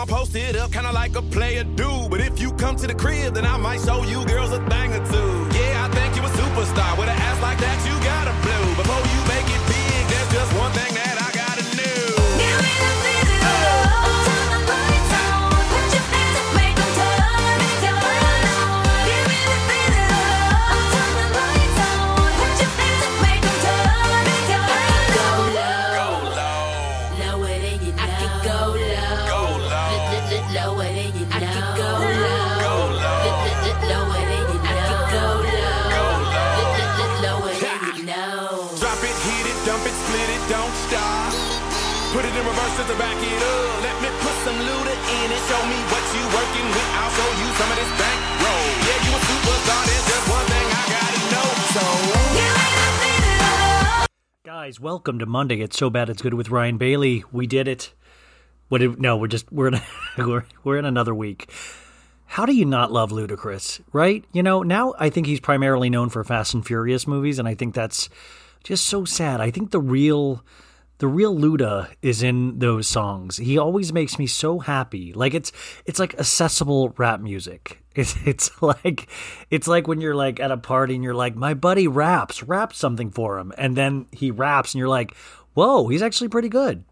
I'm posted up, kinda like a player do. But if you come to the crib, then I might show you girls a thing or two. Yeah, I think you a superstar. With an ass like that, you to back it up. Let me put some looter in it. Show me what you working with. I'll show you some of this bank roll. Yeah, you a superstar. There's just one thing I gotta know. So. Give me the video. Guys, welcome to Monday. It's so bad it's good with Ryan Bailey. We did it. What? Did, no, we're just we're in we're we're in another week. How do you not love Ludacris, right? You know, now I think he's primarily known for Fast and Furious movies, and I think that's just so sad. I think the real the real Luda is in those songs. He always makes me so happy. Like it's it's like accessible rap music. It's it's like it's like when you're like at a party and you're like, my buddy raps, rap something for him, and then he raps and you're like, whoa, he's actually pretty good.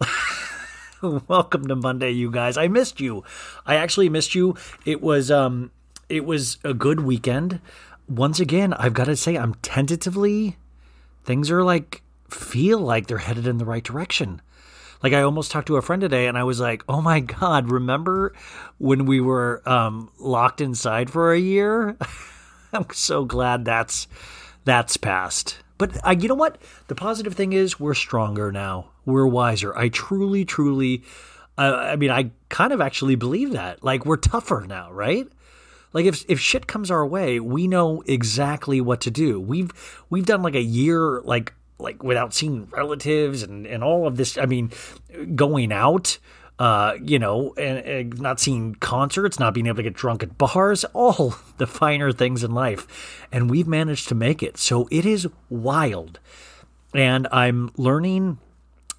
Welcome to Monday, you guys. I missed you. I actually missed you. It was um it was a good weekend. Once again, I've got to say I'm tentatively things are like feel like they're headed in the right direction. Like I almost talked to a friend today and I was like, "Oh my god, remember when we were um locked inside for a year?" I'm so glad that's that's passed. But uh, you know what? The positive thing is we're stronger now. We're wiser. I truly, truly, uh, I mean, I kind of actually believe that. Like we're tougher now, right? Like if if shit comes our way, we know exactly what to do. We've we've done like a year like like without seeing relatives and and all of this. I mean, going out uh, you know, and, and not seeing concerts, not being able to get drunk at bars, all the finer things in life. And we've managed to make it. So it is wild. And I'm learning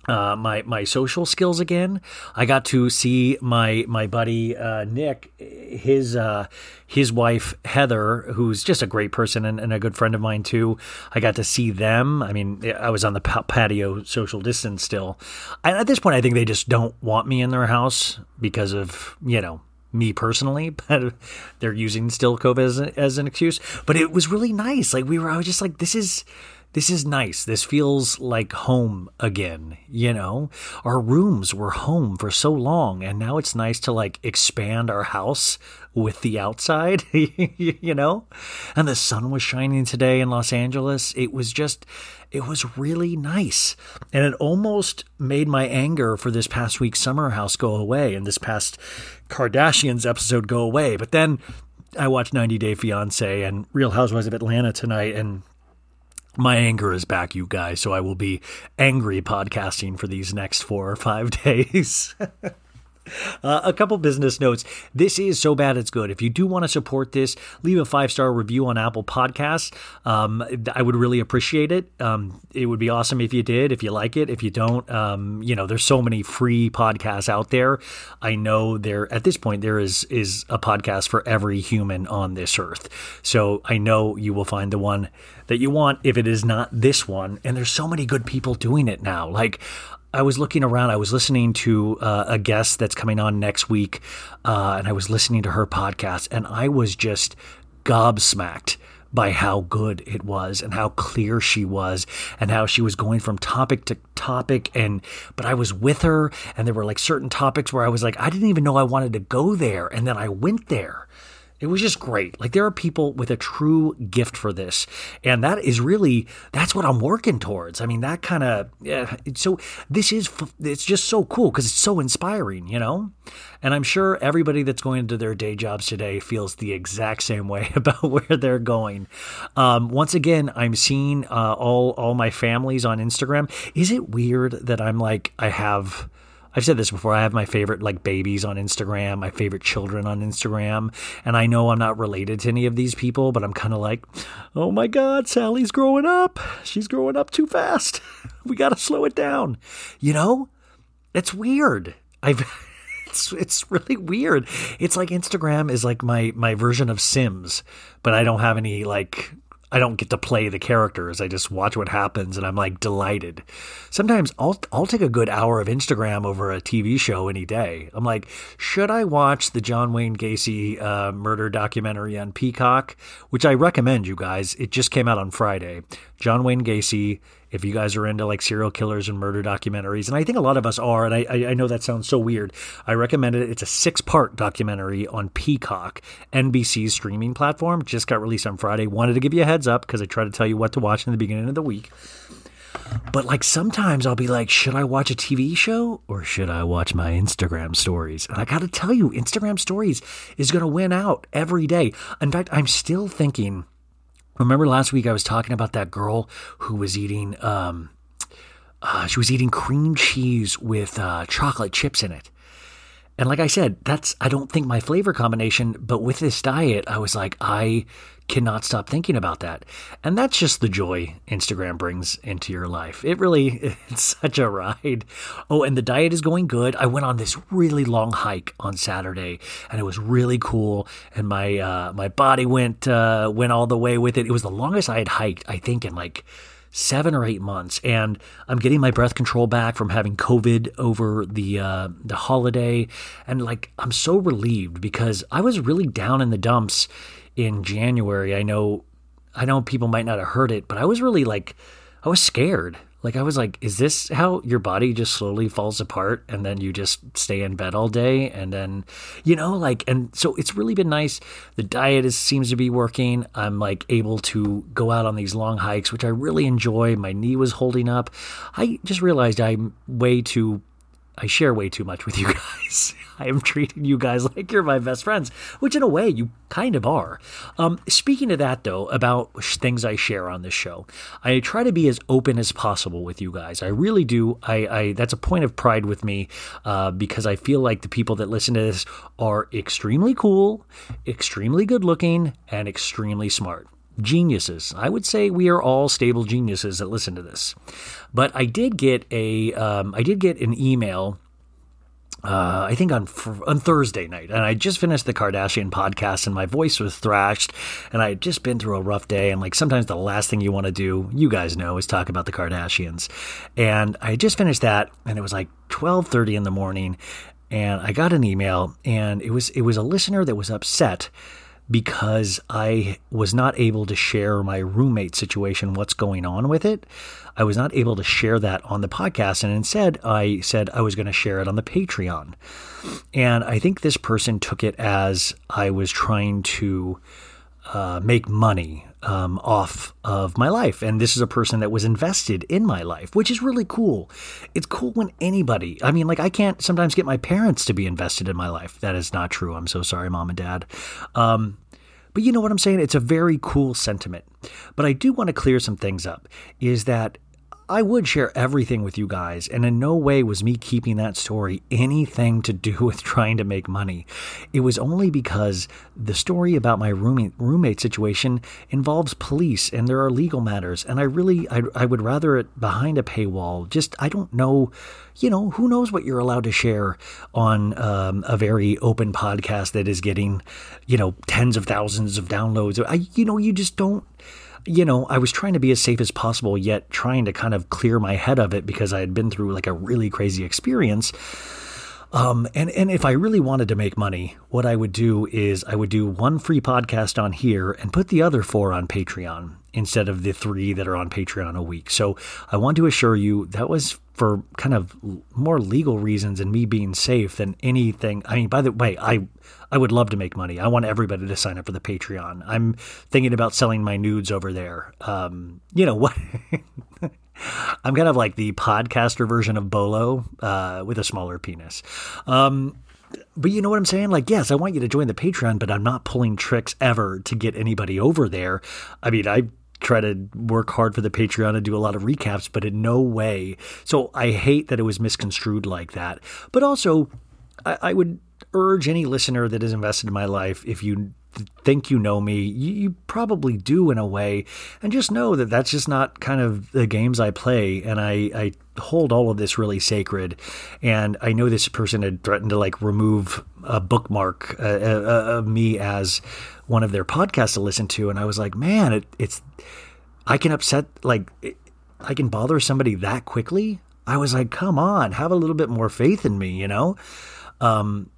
uh, my my social skills again. I got to see my my buddy uh, Nick, his uh, his wife Heather, who's just a great person and, and a good friend of mine too. I got to see them. I mean, I was on the patio, social distance still. And at this point, I think they just don't want me in their house because of you know me personally, but they're using still COVID as, as an excuse. But it was really nice. Like we were, I was just like, this is this is nice. This feels like home again, you know? Our rooms were home for so long and now it's nice to like expand our house with the outside, you know? And the sun was shining today in Los Angeles. It was just it was really nice. And it almost made my anger for this past week's summer house go away and this past Kardashians episode go away. But then I watched 90 Day Fiance and Real Housewives of Atlanta tonight and my anger is back, you guys. So I will be angry podcasting for these next four or five days. Uh, a couple business notes. This is so bad it's good. If you do want to support this, leave a five star review on Apple Podcasts. Um, I would really appreciate it. Um, it would be awesome if you did. If you like it, if you don't, um, you know, there's so many free podcasts out there. I know there at this point there is is a podcast for every human on this earth. So I know you will find the one that you want if it is not this one. And there's so many good people doing it now. Like I was looking around. I was listening to uh, a guest that's coming on next week, uh, and I was listening to her podcast, and I was just gobsmacked by how good it was and how clear she was and how she was going from topic to topic and but I was with her and there were like certain topics where I was like I didn't even know I wanted to go there and then I went there it was just great. Like there are people with a true gift for this, and that is really that's what I'm working towards. I mean, that kind of yeah. So this is it's just so cool because it's so inspiring, you know. And I'm sure everybody that's going into their day jobs today feels the exact same way about where they're going. Um, once again, I'm seeing uh, all all my families on Instagram. Is it weird that I'm like I have? I've said this before. I have my favorite like babies on Instagram, my favorite children on Instagram, and I know I'm not related to any of these people, but I'm kind of like, oh my God, Sally's growing up. She's growing up too fast. We got to slow it down. You know, it's weird. I've. It's, it's really weird. It's like Instagram is like my my version of Sims, but I don't have any like I don't get to play the characters. I just watch what happens and I'm like delighted. Sometimes I'll I'll take a good hour of Instagram over a TV show any day. I'm like, should I watch the John Wayne Gacy uh, murder documentary on Peacock, which I recommend you guys. It just came out on Friday. John Wayne Gacy. If you guys are into like serial killers and murder documentaries, and I think a lot of us are, and I, I, know that sounds so weird, I recommend it. It's a six part documentary on Peacock, NBC's streaming platform. Just got released on Friday. Wanted to give you a heads up because I try to tell you what to watch in the beginning of the week. But like sometimes I'll be like, should I watch a TV show or should I watch my Instagram stories? And I got to tell you, Instagram stories is going to win out every day. In fact, I'm still thinking. Remember last week I was talking about that girl who was eating, um, uh, she was eating cream cheese with uh, chocolate chips in it. And like I said, that's I don't think my flavor combination, but with this diet, I was like, I cannot stop thinking about that. And that's just the joy Instagram brings into your life. It really it's such a ride. Oh, and the diet is going good. I went on this really long hike on Saturday and it was really cool and my uh my body went uh went all the way with it. It was the longest I had hiked, I think in like seven or eight months, and I'm getting my breath control back from having COVID over the uh, the holiday, and like I'm so relieved because I was really down in the dumps in January. I know, I know people might not have heard it, but I was really like, I was scared. Like I was like, is this how your body just slowly falls apart and then you just stay in bed all day and then you know like and so it's really been nice. The diet is seems to be working. I'm like able to go out on these long hikes, which I really enjoy. My knee was holding up. I just realized I'm way too I share way too much with you guys. I am treating you guys like you're my best friends, which in a way you kind of are. Um, speaking of that, though, about things I share on this show, I try to be as open as possible with you guys. I really do. I, I that's a point of pride with me uh, because I feel like the people that listen to this are extremely cool, extremely good looking, and extremely smart geniuses. I would say we are all stable geniuses that listen to this. But I did get a um, I did get an email. Uh, I think on on Thursday night, and I just finished the Kardashian podcast, and my voice was thrashed, and I had just been through a rough day, and like sometimes the last thing you want to do, you guys know, is talk about the Kardashians, and I just finished that, and it was like twelve thirty in the morning, and I got an email, and it was it was a listener that was upset because I was not able to share my roommate situation, what's going on with it. I was not able to share that on the podcast. And instead, I said I was going to share it on the Patreon. And I think this person took it as I was trying to uh, make money um, off of my life. And this is a person that was invested in my life, which is really cool. It's cool when anybody, I mean, like, I can't sometimes get my parents to be invested in my life. That is not true. I'm so sorry, mom and dad. Um, but you know what I'm saying? It's a very cool sentiment. But I do want to clear some things up is that I would share everything with you guys, and in no way was me keeping that story anything to do with trying to make money. It was only because the story about my roommate roommate situation involves police and there are legal matters, and I really I, I would rather it behind a paywall. Just I don't know, you know, who knows what you're allowed to share on um, a very open podcast that is getting, you know, tens of thousands of downloads. I you know you just don't you know, I was trying to be as safe as possible, yet trying to kind of clear my head of it because I had been through like a really crazy experience. Um, and, and if I really wanted to make money, what I would do is I would do one free podcast on here and put the other four on Patreon instead of the three that are on Patreon a week. So I want to assure you that was for kind of more legal reasons and me being safe than anything. I mean, by the way, I I would love to make money. I want everybody to sign up for the Patreon. I'm thinking about selling my nudes over there. Um, you know what? I'm kind of like the podcaster version of Bolo uh, with a smaller penis. Um, but you know what I'm saying? Like, yes, I want you to join the Patreon, but I'm not pulling tricks ever to get anybody over there. I mean, I try to work hard for the Patreon and do a lot of recaps, but in no way. So I hate that it was misconstrued like that. But also, I, I would urge any listener that is invested in my life if you think you know me you, you probably do in a way. And just know that that's just not kind of the games i play. And i i hold all of this really sacred. And i know this person had threatened to like remove a bookmark uh, uh, of me as one of their podcasts to listen to. And i was like man it, it's i can upset like it, i can bother somebody that quickly? I was like come on have a little bit more faith in me you know? Um,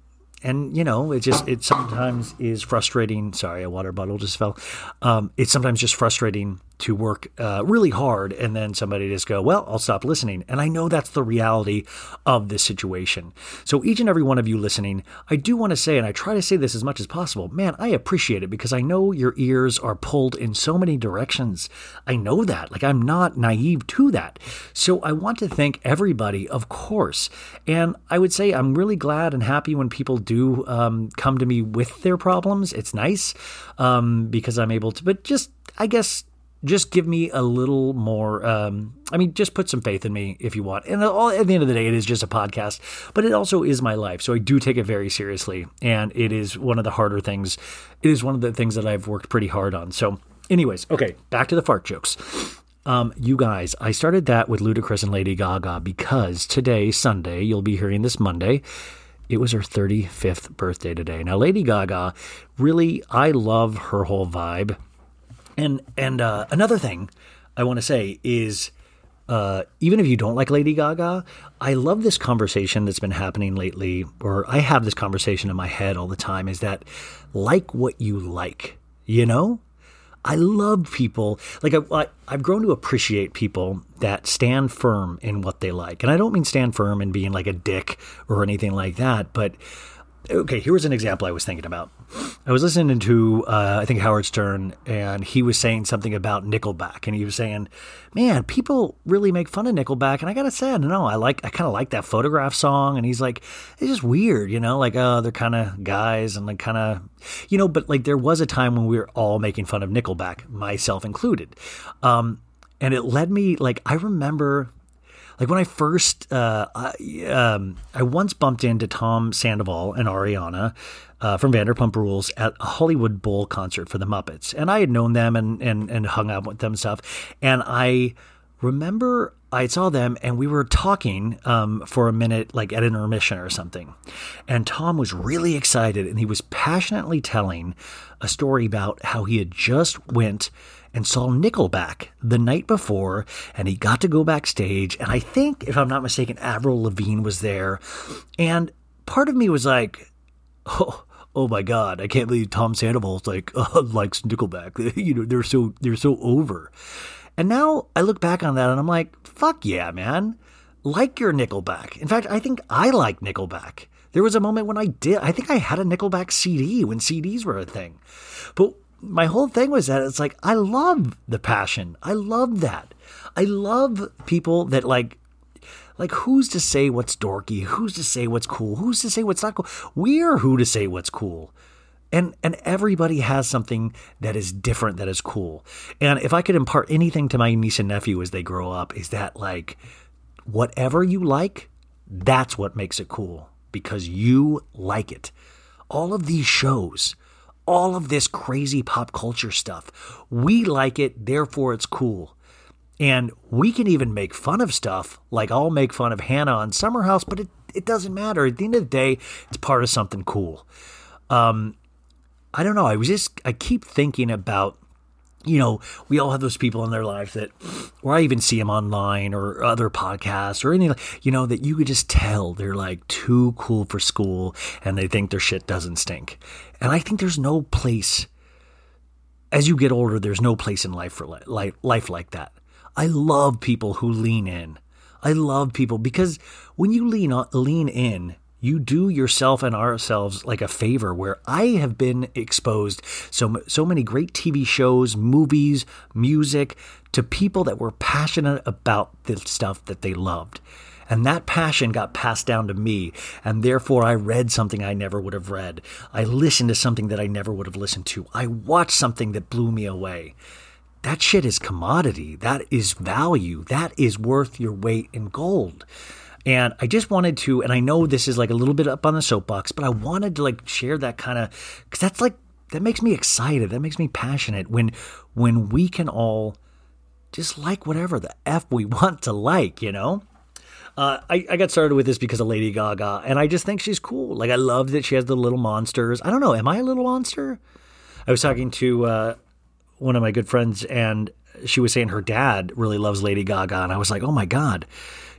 and you know it just it sometimes is frustrating. Sorry a water bottle just fell. Um, it's sometimes just frustrating to work uh, really hard and then somebody just go well i'll stop listening. And i know that's the reality of this situation. So each and every one of you listening i do want to say and i try to say this as much as possible man i appreciate it because i know your ears are pulled in so many directions. I know that. Like i'm not naive to that. So i want to thank everybody of course. And i would say i'm really glad and happy when people do um, come to me with their problems. It's nice um, because i'm able to but just i guess just give me a little more um, i mean just put some faith in me if you want and all, at the end of the day it is just a podcast but it also is my life so i do take it very seriously and it is one of the harder things it is one of the things that i've worked pretty hard on so anyways okay back to the fart jokes um, you guys, I started that with Ludacris and Lady Gaga because today, Sunday, you'll be hearing this Monday. It was her 35th birthday today. Now, Lady Gaga, really, I love her whole vibe. And and uh, another thing I want to say is, uh, even if you don't like Lady Gaga, I love this conversation that's been happening lately, or I have this conversation in my head all the time. Is that like what you like? You know, I love people like I, I've grown to appreciate people that stand firm in what they like, and I don't mean stand firm in being like a dick or anything like that, but okay, here was an example I was thinking about. I was listening to, uh, I think Howard Stern, and he was saying something about Nickelback, and he was saying, "Man, people really make fun of Nickelback," and I gotta say, I don't know, I like, I kind of like that photograph song, and he's like, it's just weird, you know, like, oh, they're kind of guys, and like, kind of, you know, but like, there was a time when we were all making fun of Nickelback, myself included, um, and it led me, like, I remember like when I first, uh, I, um, I once bumped into Tom Sandoval and Ariana uh, from Vanderpump Rules at a Hollywood Bowl concert for the Muppets, and I had known them and and and hung out with them and stuff, and I remember I saw them and we were talking um, for a minute, like at an intermission or something. And Tom was really excited and he was passionately telling a story about how he had just went and saw Nickelback the night before, and he got to go backstage. And I think, if I'm not mistaken, Avril Lavigne was there. And part of me was like, oh, oh my god, I can't believe Tom Sandoval's like uh, likes Nickelback. you know, they're so they're so over. And now I look back on that and I'm like, fuck yeah, man. Like your Nickelback. In fact, I think I like Nickelback. There was a moment when I did. I think I had a Nickelback CD when CDs were a thing. But my whole thing was that it's like I love the passion. I love that. I love people that like like who's to say what's dorky? Who's to say what's cool? Who's to say what's not cool? We're who to say what's cool. and and everybody has something that is different that is cool and if i could impart anything to my niece and nephew as they grow up is that like whatever you like that's what makes it cool because you like it all of these shows all of this crazy pop culture stuff we like it therefore it's cool and we can even make fun of stuff like I'll make fun of Hannah on Summer House, but it, it doesn't matter. At the end of the day, it's part of something cool. Um, I don't know. I was just, I keep thinking about, you know, we all have those people in their lives that, or I even see them online or other podcasts or any, you know, that you could just tell they're like too cool for school and they think their shit doesn't stink. And I think there's no place as you get older, there's no place in life for li- life, life like that. I love people who lean in. I love people because when you lean on, lean in, you do yourself and ourselves like a favor. Where I have been exposed so so many great TV shows, movies, music to people that were passionate about the stuff that they loved. And that passion got passed down to me, and therefore I read something I never would have read. I listened to something that I never would have listened to. I watched something that blew me away. That shit is commodity. That is value. That is worth your weight in gold. And I just wanted to, and I know this is like a little bit up on the soapbox, but I wanted to like share that kind of, because that's like, that makes me excited. That makes me passionate when, when we can all just like whatever the F we want to like, you know? Uh, I, I got started with this because of Lady Gaga, and I just think she's cool. Like, I love that she has the little monsters. I don't know, am I a little monster? I was talking to uh, one of my good friends, and she was saying her dad really loves Lady Gaga, and I was like, oh my God,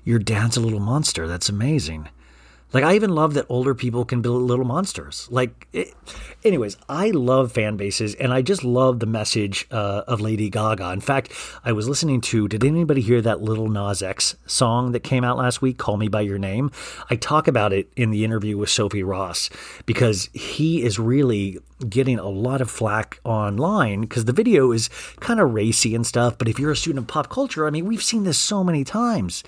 your dad's a little monster. That's amazing. Like I even love that older people can build little monsters. Like, it, anyways, I love fan bases, and I just love the message uh, of Lady Gaga. In fact, I was listening to. Did anybody hear that Lil Nas X song that came out last week? "Call Me by Your Name." I talk about it in the interview with Sophie Ross because he is really getting a lot of flack online because the video is kind of racy and stuff. But if you're a student of pop culture, I mean, we've seen this so many times.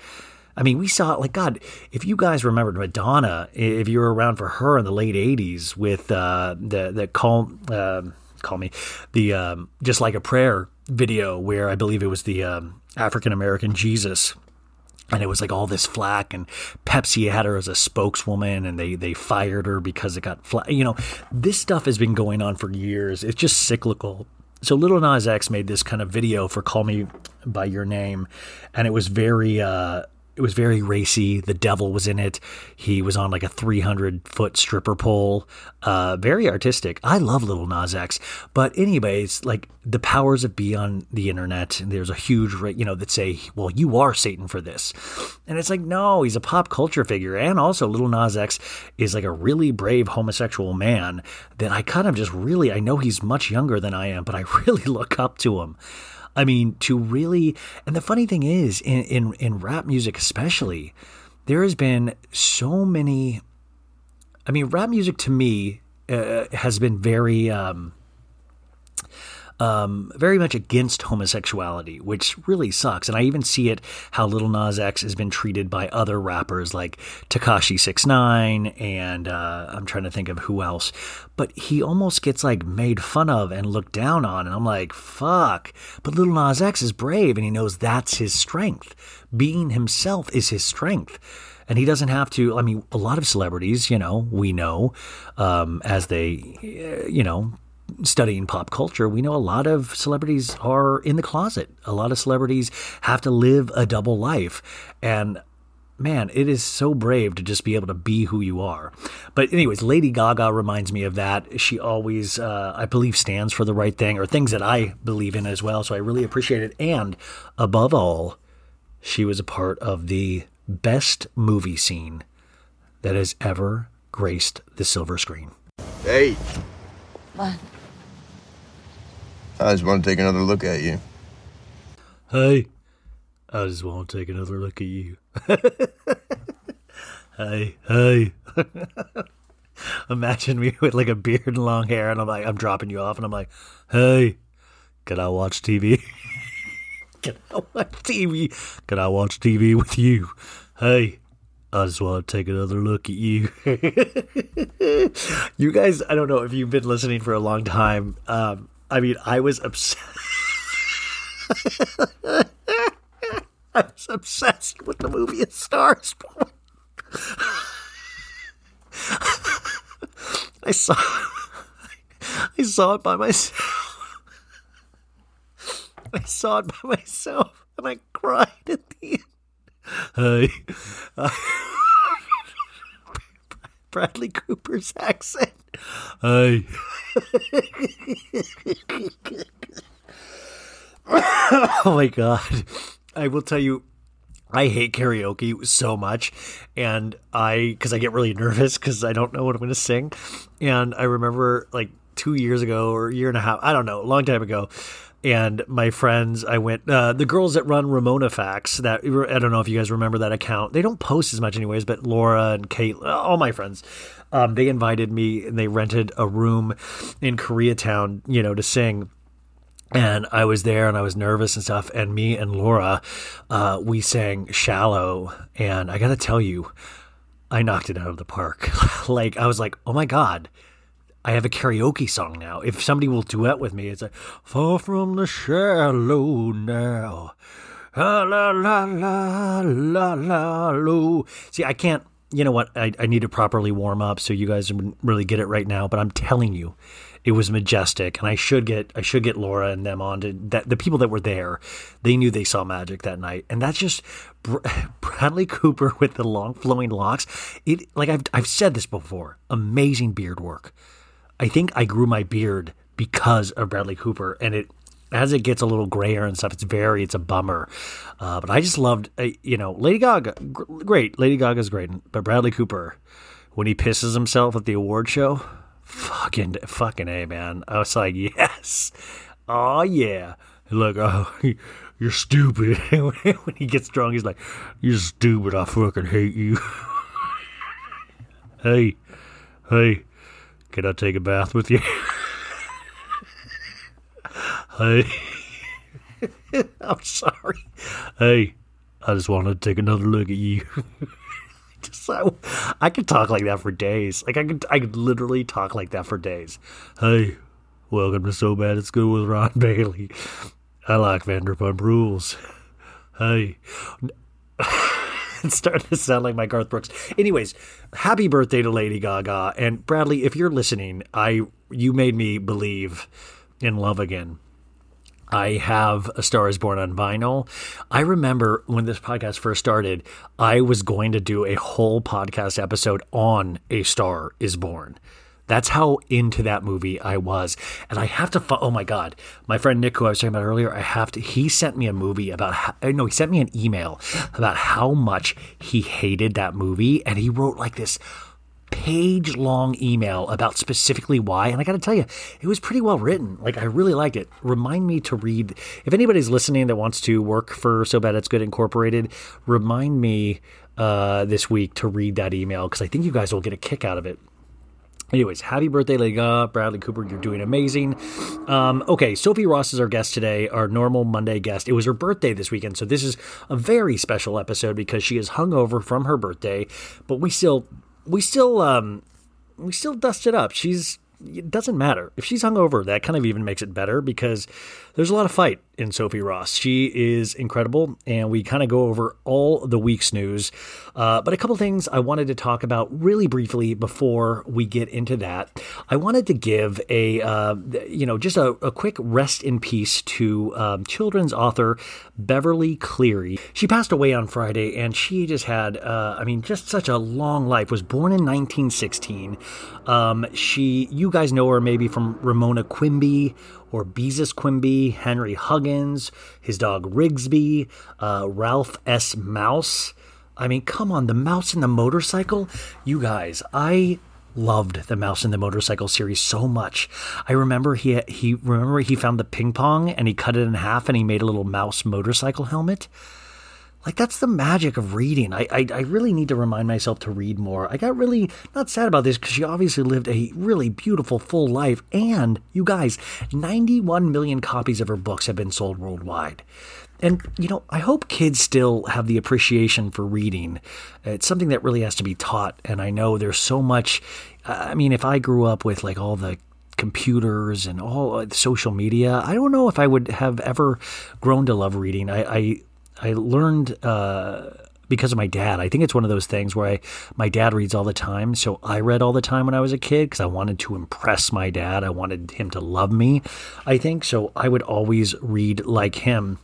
I mean, we saw like God. If you guys remembered Madonna, if you were around for her in the late '80s with uh, the the call uh, call me the um, just like a prayer video where I believe it was the um, African American Jesus. And it was like all this flack, and Pepsi had her as a spokeswoman, and they they fired her because it got flack. You know, this stuff has been going on for years. It's just cyclical. So Lil Nas X made this kind of video for "Call Me by Your Name," and it was very uh, it was very racy. The devil was in it. He was on like a 300 foot stripper pole. Uh, very artistic. I love Lil Nas X. But anyways, like the powers that be on the internet, there's a huge, you know, that say, well, you are Satan for this. And it's like, no, he's a pop culture figure. And also Lil Nas X is like a really brave homosexual man that I kind of just really, I know he's much younger than I am, but I really look up to him. I mean, to really, and the funny thing is, in, in, in rap music especially, there has been so many. I mean, rap music to me uh, has been very, um, um, very much against homosexuality, which really sucks. And I even see it how Lil Nas X has been treated by other rappers like Tekashi Six Nine, and uh, I'm trying to think of who else. But he almost gets like made fun of and looked down on, and I'm like, fuck. But Lil Nas X is brave, and he knows that's his strength. Being himself is his strength and he doesn't have to. I mean, a lot of celebrities, you know, we know um, as they, uh, you know, studying pop culture, we know a lot of celebrities are in the closet. A lot of celebrities have to live a double life, and man, it is so brave to just be able to be who you are. But anyways, Lady Gaga reminds me of that. She always, uh, I believe, stands for the right thing or things that I believe in as well. So I really appreciate it. And above all, she was a part of the best movie scene that has ever graced the silver screen. Hey, What? I just want to take another look at you. Hey, I just want to take another look at you. hey, hey. Imagine me with like a beard and long hair, and I'm like, I'm dropping you off, and I'm like, hey, can I watch TV? can I watch TV? Can I watch TV with you? Hey, I just want to take another look at you. you guys, I don't know if you've been listening for a long time. Um, I mean, I was obsessed. I was obsessed with the movie A Star is Born. I saw, I saw it by myself. I saw it by myself, and I cried at the end. Hey, Bradley Cooper's accent. Hey. oh my god. I will tell you I hate karaoke so much and I cuz I get really nervous cuz I don't know what I'm going to sing. And I remember like 2 years ago or a year and a half, I don't know, a long time ago. And my friends, I went, uh, the girls that run Ramona Facts, that I don't know if you guys remember that account. They don't post as much, anyways, but Laura and Kate, all my friends, um, they invited me and they rented a room in Koreatown, you know, to sing and I was there and I was nervous and stuff. And me and Laura, uh, we sang "Shallow," and I got to tell you, I knocked it out of the park. like I was like, oh my god. I have a karaoke song now. If somebody will duet with me, it's like "Fall from the shallow now." La la la la la la lo. See, I can't. You know what? I, I need to properly warm up so you guys wouldn't really get it right now. But I'm telling you, it was majestic, and I should get I should get Laura and them on to that. The people that were there, they knew they saw magic that night, and that's just Br- Bradley Cooper with the long flowing locks. It like I've I've said this before, amazing beard work. I think I grew my beard because of Bradley Cooper, and it as it gets a little grayer and stuff, it's very it's a bummer. Uh, but I just loved, uh, you know, Lady Gaga, gr- great. Lady Gaga's great, but Bradley Cooper when he pisses himself at the award show, fucking fucking a man. I was like, yes, oh yeah. Look, oh, you're stupid. when he gets drunk, he's like, you're stupid. I fucking hate you. hey, hey, can I take a bath with you? hey, I'm sorry. Hey, I just wanted to take another look at you. so I could talk like that for days. Like I could, I could literally talk like that for days. Hey, welcome to So Bad It's Good with Ron Bailey. I like Vanderpump Rules. Hey, it's starting to sound like my Garth Brooks. Anyways, happy birthday to Lady Gaga and Bradley. If you're listening, I you made me believe in love again. I have A Star is Born on vinyl. I remember when this podcast first started, I was going to do a whole podcast episode on A Star is Born. That's how into that movie I was. And I have to, oh my God, my friend Nick, who I was talking about earlier, I have to, he sent me a movie about, how, uh, no, he sent me an email about how much he hated that movie. And he wrote like this page long email about specifically why. And I got to tell you, it was pretty well written. Like, I really liked it. Remind me to read, if anybody's listening that wants to work for So Bad It's Good Incorporated, remind me uh, this week to read that email because I think you guys will get a kick out of it. Anyways, happy birthday, Lega. Bradley Cooper, you're doing amazing. Um, okay, Sophie Ross is our guest today, our normal Monday guest. It was her birthday this weekend, so this is a very special episode because she is hungover from her birthday, but we still, we still, um, we still dust it up. She's, it doesn't matter. If she's hungover, that kind of even makes it better because there's a lot of fight in Sophie Ross. She is incredible, and we kind of go over all the week's news. Uh, but a couple things I wanted to talk about really briefly before we get into that. I wanted to give a, uh, you know, just a, a quick rest in peace to um, children's author Beverly Cleary. She passed away on Friday, and she just had, uh, I mean, just such a long life. Was born in 1916. Um, she, you guys know her maybe from Ramona Quimby or Beezus Quimby, Henry Huggins, his dog Ribsy, uh, Ralph S. Mouse. I mean, come on, the mouse and the motorcycle. You guys, I loved the mouse and the motorcycle series so much. I remember he he remember he found the ping pong and he cut it in half and he made a little mouse motorcycle helmet. Like that's the magic of reading. I, I I really need to remind myself to read more. I got really not sad about this because she obviously lived a really beautiful full life. And you guys, 91 million copies of her books have been sold worldwide. and you know, I hope kids still have the appreciation for reading. It's something that really has to be taught, and I know there's so much. I mean, if I grew up with like all the computers and all uh, social media, I don't know if I would have ever grown to love reading. I I, I learned. Uh, because of my dad. I think it's one of those things where I, my dad reads all the time. So I read all the time when I was a kid because I wanted to impress my dad. I wanted him to love me, I think. So I would always read like him.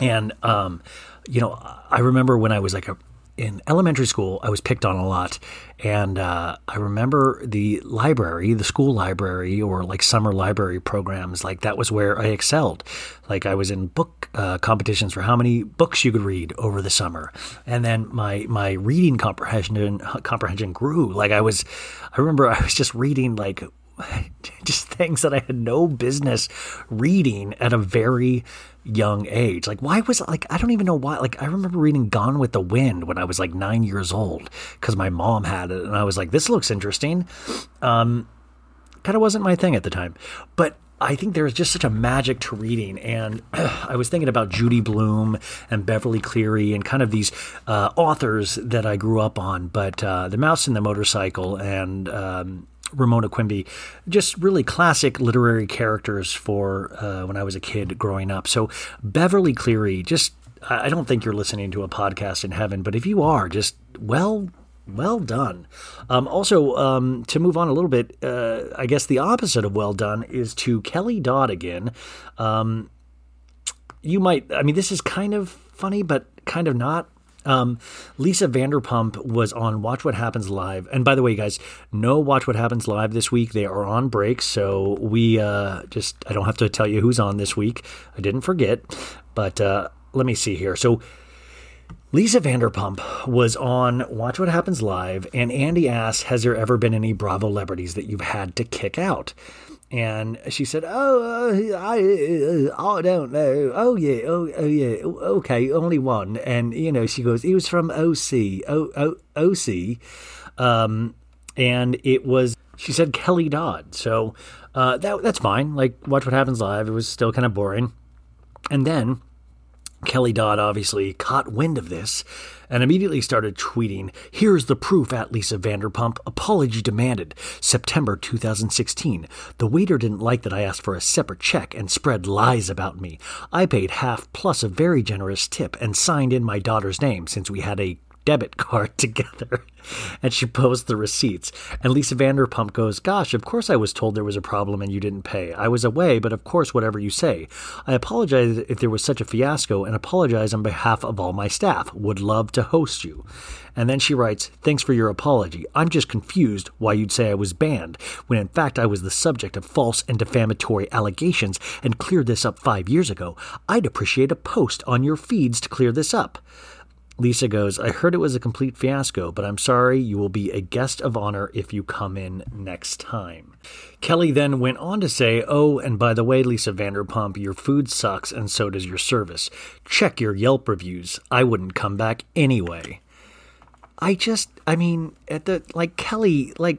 And, um, you know, I remember when I was like a, in elementary school, I was picked on a lot. And uh, I remember the library, the school library, or like summer library programs, like that was where I excelled. Like I was in book uh, competitions for how many books you could read over the summer. And then my, my reading comprehension, comprehension grew. Like I was, I remember I was just reading like just things that I had no business reading at a very young age. Like, why was like I don't even know why. Like, I remember reading Gone with the Wind when I was like nine years old because my mom had it, and I was like, this looks interesting. Um, kind of wasn't my thing at the time, but. I think there's just such a magic to reading, and I was thinking about Judy Blume and Beverly Cleary and kind of these uh, authors that I grew up on. But uh, The Mouse and the Motorcycle and um, Ramona Quimby, just really classic literary characters for uh, when I was a kid growing up. So Beverly Cleary, just I don't think you're listening to a podcast in heaven, but if you are, just well. Well done. Um, also, um, to move on a little bit, uh, I guess the opposite of well done is to Kelly Dodd again. Um, you might, I mean, this is kind of funny, but kind of not. Um, Lisa Vanderpump was on Watch What Happens Live. And by the way, guys, no Watch What Happens Live this week. They are on break. So we uh, just, I don't have to tell you who's on this week. I didn't forget. But uh, let me see here. So Lisa Vanderpump was on Watch What Happens Live, and Andy asked, Has there ever been any Bravo celebrities that you've had to kick out? And she said, "Oh, uh, I, uh, I don't know. Oh yeah, oh, oh yeah. Okay, only one." And you know, she goes, "He was from OC, o, o, OC," um, and it was. She said Kelly Dodd. So uh, that that's fine. Like, watch what happens live. It was still kind of boring. And then Kelly Dodd obviously caught wind of this and immediately started tweeting, Here's the proof at Lisa Vanderpump. Apology demanded. September 2016. The waiter didn't like that I asked for a separate check and spread lies about me. I paid half plus a very generous tip and signed in my daughter's name since we had a debit card together. And she posts the receipts. And Lisa Vanderpump goes, Gosh, of course I was told there was a problem and you didn't pay. I was away, but of course, whatever you say. I apologize if there was such a fiasco and apologize on behalf of all my staff. Would love to host you. And then she writes, Thanks for your apology. I'm just confused why you'd say I was banned, when in fact I was the subject of false and defamatory allegations and cleared this up five years ago. I'd appreciate a post on your feeds to clear this up. Lisa goes, I heard it was a complete fiasco, but I'm sorry. You will be a guest of honor if you come in next time. Kelly then went on to say, Oh, and by the way, Lisa Vanderpump, your food sucks and so does your service. Check your Yelp reviews. I wouldn't come back anyway. I just, I mean, at the, like, Kelly, like,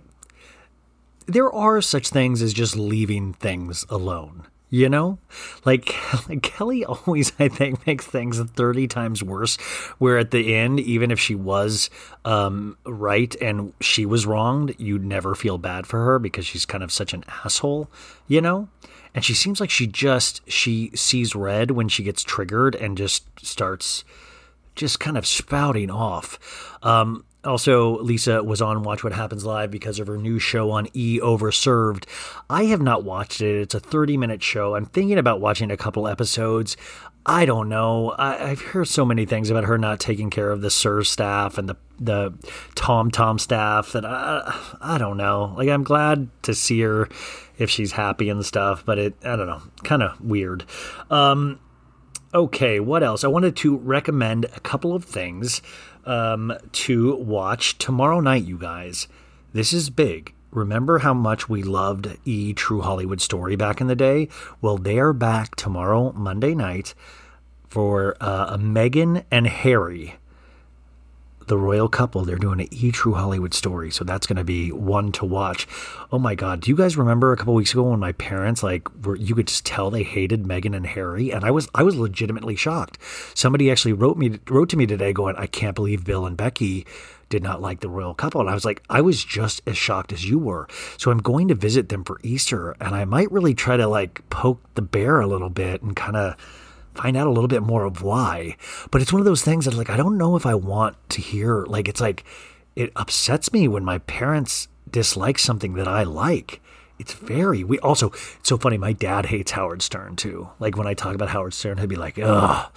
there are such things as just leaving things alone. You know, like, like Kelly always, I think, makes things 30 times worse. Where at the end, even if she was um, right and she was wronged, you'd never feel bad for her because she's kind of such an asshole, you know? And she seems like she just, she sees red when she gets triggered and just starts just kind of spouting off. Um, also, Lisa was on Watch What Happens Live because of her new show on E Overserved. I have not watched it. It's a 30 minute show. I'm thinking about watching a couple episodes. I don't know. I, I've heard so many things about her not taking care of the SUR staff and the the Tom Tom staff that I I don't know. Like I'm glad to see her if she's happy and stuff, but it I don't know, kind of weird. Um, Okay, what else? I wanted to recommend a couple of things um, to watch tomorrow night, you guys. This is big. Remember how much we loved E True Hollywood Story back in the day? Well, they are back tomorrow, Monday night, for uh, a Meghan and Harry the royal couple. They're doing an E True Hollywood story, so that's going to be one to watch. Oh my God, do you guys remember a couple weeks ago when my parents like were you could just tell they hated Meghan and Harry, and I was I was legitimately shocked. Somebody actually wrote me wrote to me today going, I can't believe Bill and Becky did not like the royal couple. And I was like, I was just as shocked as you were. So I'm going to visit them for Easter, and I might really try to like poke the bear a little bit and kind of find out a little bit more of why. But it's one of those things that like I don't know if I want to hear. Like it's like it upsets me when my parents dislike something that I like. It's very we also it's so funny. My dad hates Howard Stern too. Like when I talk about Howard Stern, he'd be like, "Ugh,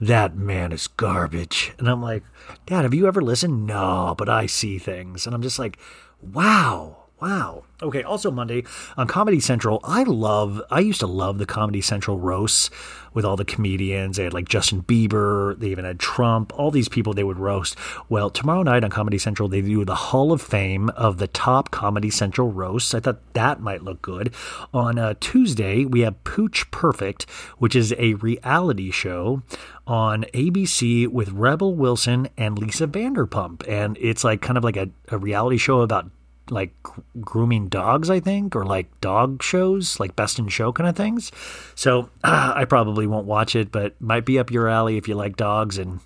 that man is garbage," and I'm like, "Dad, have you ever listened?" No, but I see things, and I'm just like, "Wow." Wow. Okay. Also, Monday on Comedy Central, I love, I used to love the Comedy Central roasts with all the comedians. They had like Justin Bieber, they even had Trump, all these people they would roast. Well, tomorrow night on Comedy Central, they do the Hall of Fame of the top Comedy Central roasts. I thought that might look good. On uh, Tuesday, we have Pooch Perfect, which is a reality show on ABC with Rebel Wilson and Lisa Vanderpump. And it's like kind of like a, a reality show about like grooming dogs, I think, or like dog shows, like best in show kind of things. So I probably won't watch it, but might be up your alley if you like dogs and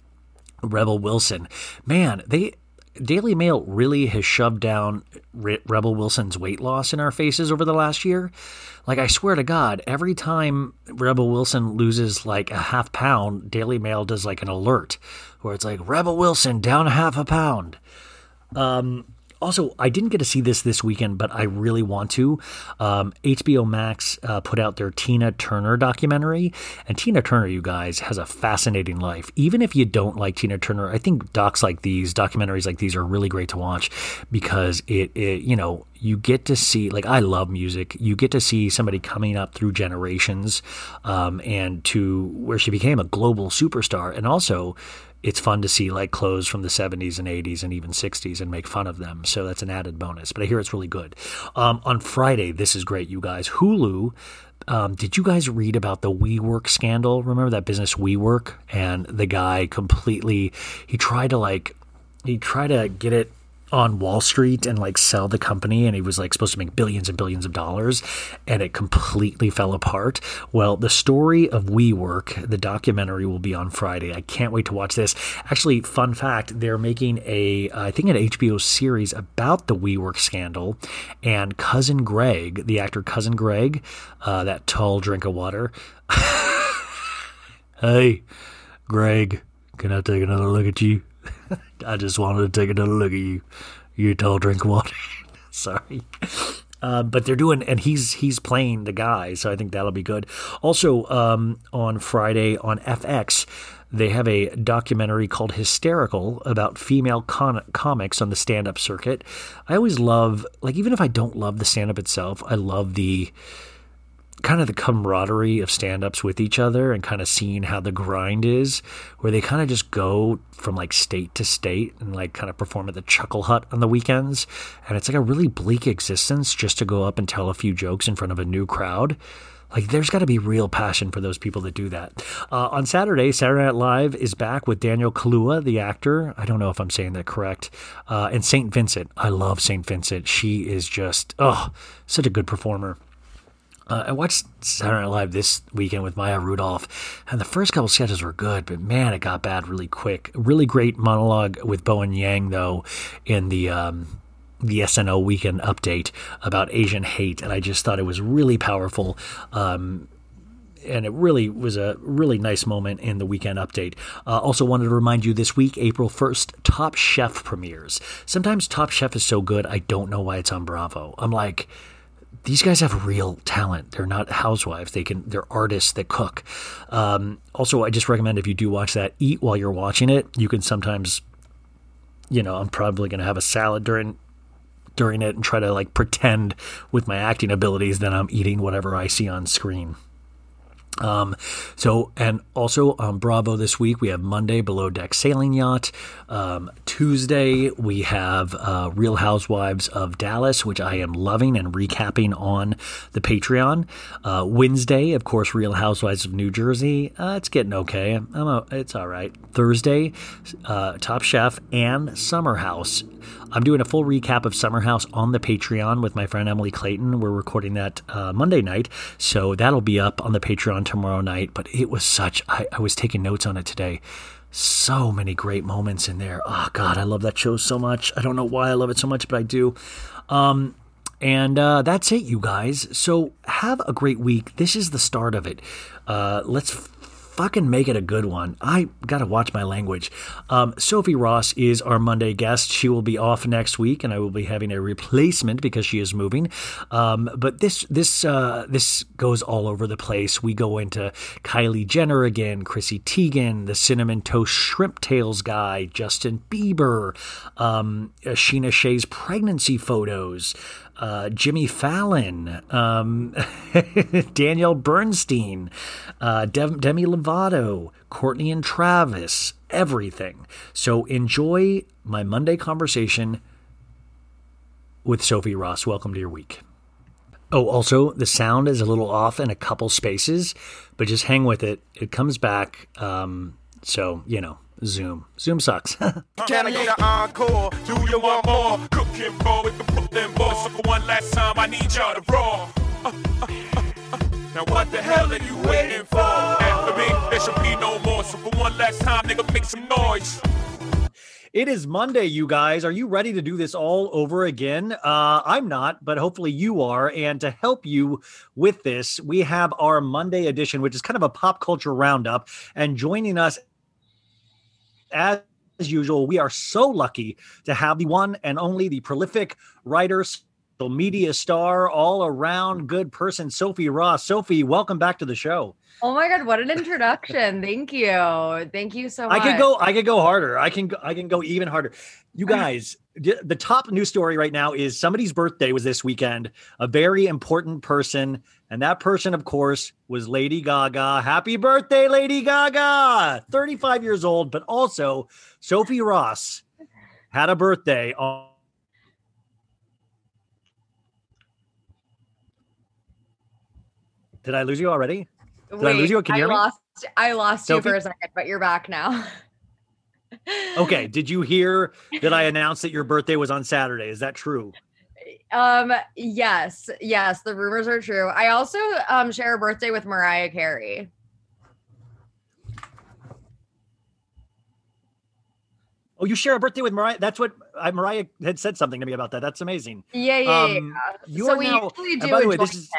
Rebel Wilson. Man, they Daily Mail really has shoved down Re- Rebel Wilson's weight loss in our faces over the last year. Like I swear to God, every time Rebel Wilson loses like a half pound, Daily Mail does like an alert where it's like Rebel Wilson down half a pound. Um, Also, I didn't get to see this this weekend, but I really want to. Um, HBO Max uh, put out their Tina Turner documentary, and Tina Turner, you guys, has a fascinating life. Even if you don't like Tina Turner, I think docs like these, documentaries like these, are really great to watch because it, it you know, you get to see like I love music. You get to see somebody coming up through generations, um, and to where she became a global superstar, and also it's fun to see like clothes from the 70s and 80s and even 60s and make fun of them. So that's an added bonus. But I hear it's really good. Um, on Friday, this is great, you guys. Hulu. Um, did you guys read about the WeWork scandal? Remember that business WeWork and the guy completely he tried to like he tried to get it on Wall Street and like sell the company and he was like supposed to make billions and billions of dollars and it completely fell apart. Well, the story of WeWork, the documentary will be on Friday. I can't wait to watch this. Actually, fun fact, they're making a I think an HBO series about the WeWork scandal and cousin Greg, the actor cousin Greg, uh, that tall drink of water. hey, Greg, can I take another look at you? I just wanted to take another look at you. You tall drink water. Sorry. Uh, but they're doing, and he's he's playing the guy, so I think that'll be good. Also, um, on Friday on FX, they have a documentary called "Hysterical" about female con- comics on the stand-up circuit. I always love, like, even if I don't love the stand-up itself, I love the kind of the camaraderie of stand-ups with each other and kind of seeing how the grind is where they kind of just go from like state to state and like kind of perform at the chuckle hut on the weekends and it's like a really bleak existence just to go up and tell a few jokes in front of a new crowd like there's got to be real passion for those people that do that. Uh, on Saturday, Saturday Night Live is back with Daniel Kaluuya, the actor. I don't know if I'm saying that correct. Uh, and Saint Vincent. I love Saint Vincent. She is just oh, such a good performer. Uh, I watched Saturday Night Live this weekend with Maya Rudolph, and the first couple sketches were good, but man, it got bad really quick. Really great monologue with Bowen Yang, though, in the um, the SNL Weekend update about Asian hate, and I just thought it was really powerful. Um, and it really was a really nice moment in the weekend update. Uh, also, wanted to remind you this week, April 1st, Top Chef premieres. Sometimes Top Chef is so good, I don't know why it's on Bravo. I'm like, these guys have real talent. They're not housewives. They can. They're artists that cook. Um, also, I just recommend if you do watch that, eat while you're watching it. You can sometimes, you know, I'm probably going to have a salad during during it and try to like pretend with my acting abilities that I'm eating whatever I see on screen. Um, so, and also on Bravo this week, we have Monday Below Deck Sailing Yacht. Um, Tuesday, we have uh, Real Housewives of Dallas, which I am loving and recapping on the Patreon. Uh, Wednesday, of course, Real Housewives of New Jersey. Uh, it's getting okay. I'm a, it's all right. Thursday, uh, Top Chef and Summer House. I'm doing a full recap of Summer House on the Patreon with my friend Emily Clayton. We're recording that uh, Monday night, so that'll be up on the Patreon tomorrow night. But it was such, I, I was taking notes on it today. So many great moments in there. Oh, God, I love that show so much. I don't know why I love it so much, but I do. Um, and uh, that's it, you guys. So have a great week. This is the start of it. Uh, let's fucking make it a good one. I gotta watch my language. Um, Sophie Ross is our Monday guest. She will be off next week, and I will be having a replacement because she is moving. Um, but this this uh, this goes all over the place. We go into Kylie Jenner again, Chrissy Teigen, the cinnamon toast shrimp tails guy, Justin Bieber, um, Scheana Shay's pregnancy photos uh, Jimmy Fallon, um, Danielle Bernstein, uh, Dem- Demi Lovato, Kourtney and Travis, everything. So enjoy my Monday conversation with Sophie Ross. Welcome to your week. Oh, also, the sound is a little off in a couple spaces, but just hang with it. It comes back. Um, so, you know, Zoom. Zoom sucks. Can I get an encore? Do you want more? Cooking boy with the Brooklyn boys. So for one last time, I need y'all to roar. Uh, uh, uh, uh. Now what the hell are you waiting for? After me, there should be no more. So for one last time, nigga, make some noise. It is Monday, you guys. Are you ready to do this all over again? Uh, I'm not, but hopefully you are. And to help you with this, we have our Monday edition, which is kind of a pop culture roundup. And joining us, as usual, we are so lucky to have the one and only the prolific writer, media star, all around good person, Sophie Ross. Sophie, welcome back to the show. Oh my god, what an introduction. Thank you. Thank you so much. I could go. I could go harder. I can. I can go even harder. You uh-huh. guys, the top news story right now is somebody's birthday was this weekend. A very important person, and that person, of course, was Lady Gaga. Happy birthday, Lady Gaga! Thirty-five years old, but also Sophie Ross had a birthday on. Did I lose you already? Did I lose you? Can you hear me? lost I lost you for a second, but you're back now. Okay. Did you hear that I announced that your birthday was on Saturday? Is that true? Um yes, yes, the rumors are true. I also um share a birthday with Mariah Carey. Oh, you share a birthday with Mariah. That's what I, Mariah had said something to me about that. That's amazing. Yeah, yeah, yeah, Um, yeah. you so are we now- usually do by the way, this is-.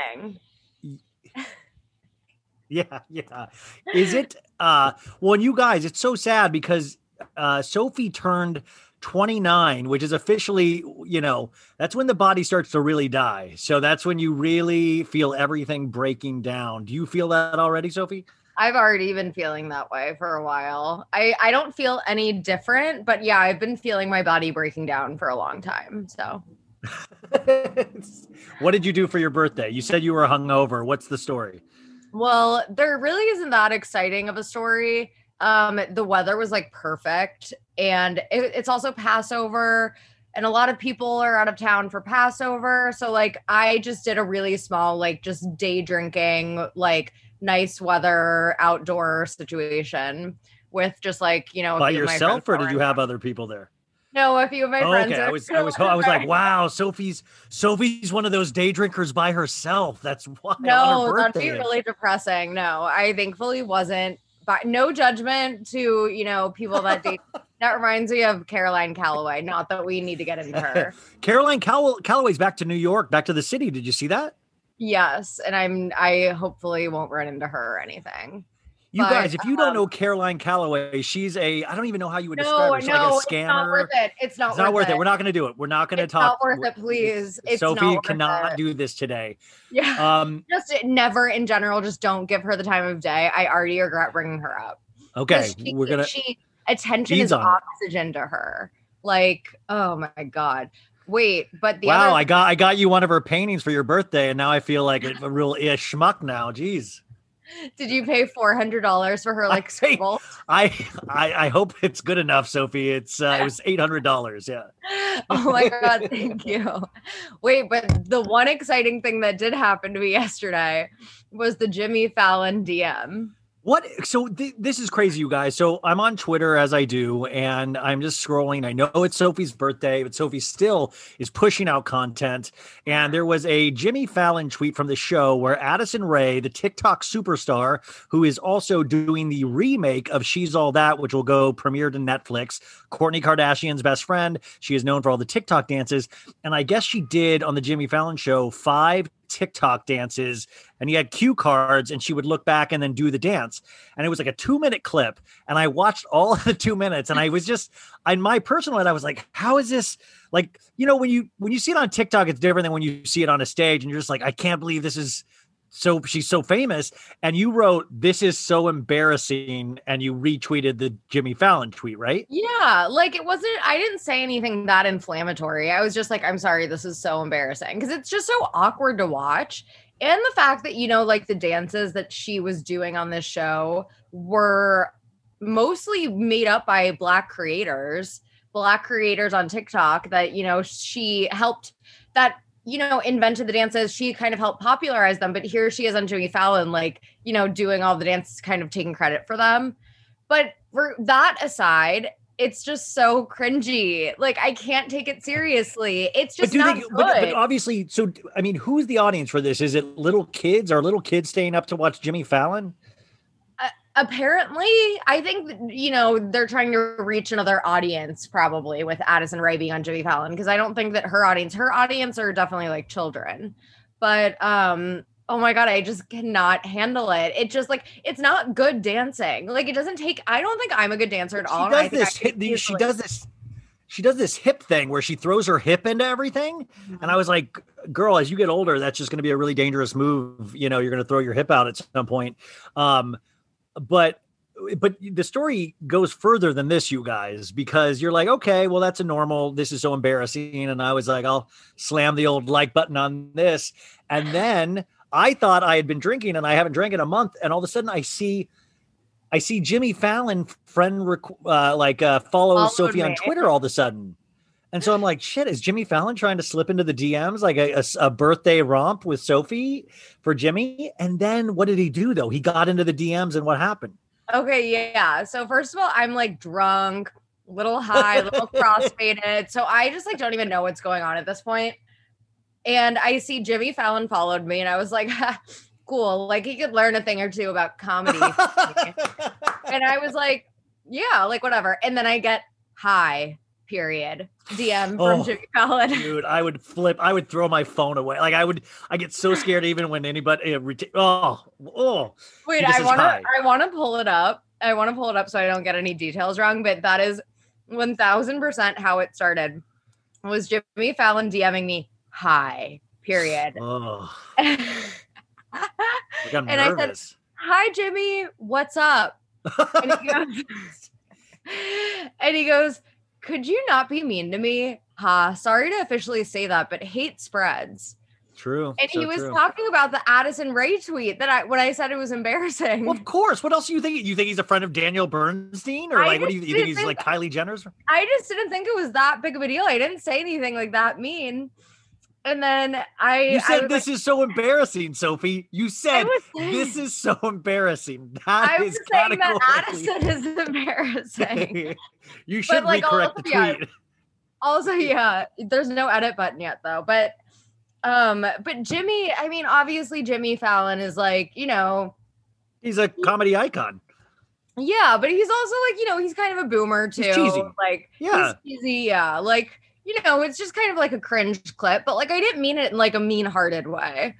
Yeah, yeah. Is it? Uh, well, and you guys, it's so sad because uh, Sophie turned 29, which is officially, you know, that's when the body starts to really die. So that's when you really feel everything breaking down. Do you feel that already, Sophie? I've already been feeling that way for a while. I I don't feel any different, but yeah, I've been feeling my body breaking down for a long time. So what did you do for your birthday? You said you were hungover. What's the story? Well, there really isn't that exciting of a story. Um, the weather was like perfect, and it, it's also Passover, and a lot of people are out of town for Passover. So, like, I just did a really small, like, just day drinking, like, nice weather outdoor situation with just like you know By few of my yourself, or did you have other people there? No, a few of my Oh, friends. okay, I was, I was, I was like, wow, Sophie's, Sophie's one of those day drinkers by herself. That's why. No, that'd be really depressing. No, I thankfully wasn't. But no judgment to you know people that date. that reminds me of Caroline Calloway. Not that we need to get into her. Caroline Call- Calloway's back to New York, back to the city. Did you see that? yes, and I'm. I hopefully won't run into her or anything. You But, guys, if you don't um, know Caroline Calloway, she's a I don't even know how you would No, describe her. She's no, like a it's not scammer. worth it. It's not, It's not worth it. We're not going to do it. We're not going to talk. It's talk. not worth it, please. It's Sophie not worth cannot it. do this today. Yeah, Um, just never in general. Just don't give her the time of day. I already regret bringing her up. okay, she- we're gonna. She attention is on it. oxygen to her. Like, oh my god. Wait, but the wow, other I got I got you one of her paintings for your birthday, and now I feel like a, a real ish schmuck now. Jeez. Did you pay four hundred dollars for her like scribble? I, I I hope it's good enough, Sophie. It's uh, it was eight hundred dollars. Yeah. Oh my god, thank you. Wait, but the one exciting thing that did happen to me yesterday was the Jimmy Fallon DM. What? So th- this is crazy, you guys. So I'm on Twitter as I do, and I'm just scrolling. I know it's Sophie's birthday, but Sophie still is pushing out content. And there was a Jimmy Fallon tweet from the show where Addison Rae, the TikTok superstar, who is also doing the remake of She's All That, which will go premiere to Netflix, Kourtney Kardashian's best friend. She is known for all the TikTok dances. And I guess she did on the Jimmy Fallon show five TikTok dances and he had cue cards and she would look back and then do the dance. And it was like a two minute clip. And I watched all the two minutes and I was just, in my personal head, I was like, how is this? Like, you know, when you when you see it on TikTok, it's different than when you see it on a stage and you're just like, I can't believe this is so she's so famous. And you wrote, This is so embarrassing, and you retweeted the Jimmy Fallon tweet, right? Yeah, like it wasn't, I didn't say anything that inflammatory. I was just like, I'm sorry, this is so embarrassing because it's just so awkward to watch. And the fact that, you know, like the dances that she was doing on this show were mostly made up by Black creators, Black creators on TikTok that, you know, she helped that you know, invented the dances. She kind of helped popularize them, but here she is on Jimmy Fallon, like, you know, doing all the dances, kind of taking credit for them. But for that aside, it's just so cringy. Like, I can't take it seriously. It's just not they, good. but, but obviously, so I mean, who's the audience for this? Is it little kids? Are little kids staying up to watch Jimmy Fallon? Apparently i think you know they're trying to reach another audience probably with addison rae being on jimmy fallon because i don't think that her audience her audience are definitely like children but um oh my god i just cannot handle it it just like it's not good dancing like it doesn't take i don't think i'm a good dancer at all She I does this. hip- She does this. She does this hip thing where she throws her hip into everything, and I was like, "Girl, as you get older, that's just going to be a really dangerous move. You know, you're going to throw your hip out at some point." Um, but but the story goes further than this, you guys, because you're like, okay, well, that's a normal. This is so embarrassing, and I was like, I'll slam the old like button on this, and then I thought I had been drinking, and I haven't drank in a month, and all of a sudden I see. I see Jimmy Fallon friend uh, like uh, follow Followed Sophie on. Twitter all of a sudden, and so I'm like, shit, is Jimmy Fallon trying to slip into the DMs like a birthday romp with Sophie for Jimmy? And then what did he do though? He got into the DMs, and what happened? Okay, yeah. So first of all, I'm like drunk, little high, a little crossfaded. So I just like don't even know what's going on at this point. And I see Jimmy Fallon followed me, and I was like, cool. Like he could learn a thing or two about comedy. and I was like, yeah, like whatever. And then I get hi, period. DM from Oh, Jimmy Fallon. Dude, I would flip. I would throw my phone away. Like I would. I get so scared even when anybody. Eh, Reta- oh, oh. Wait, I want to. I want to pull it up. I want to pull it up so I don't get any details wrong, but that is 1000% how it started. Was Jimmy Fallon DMing me hi, period. Oh, and like I'm And I said- hi Jimmy, what's up? And he goes And he goes, "Could you not be mean to me?" Ha, sorry to officially say that, but hate spreads. true. And so he was true. talking about the Addison Rae tweet that I when I said it was embarrassing. Well, of course. What else do you think? You think he's a friend of Danielle Bernstein, or I like what do you, you think he's like Kylie Jenner's? I just didn't think it was that big of a deal. I didn't say anything like that mean. And then I You said was this like, is so embarrassing, Sophie. You said saying- this is so embarrassing. That I is was saying that Addison is embarrassing. you should like, recorrect also, the yeah, tweet. also, yeah, there's no edit button yet though. But um, but Jimmy, I mean, obviously Jimmy Fallon is like, you know, He's a comedy icon. yeah, but he's also like, you know, he's kind of a boomer too. He's cheesy. Like Yeah. he's cheesy, yeah. Like, you know, it's just kind of like a cringe clip, but like I didn't mean it in like a mean-hearted way.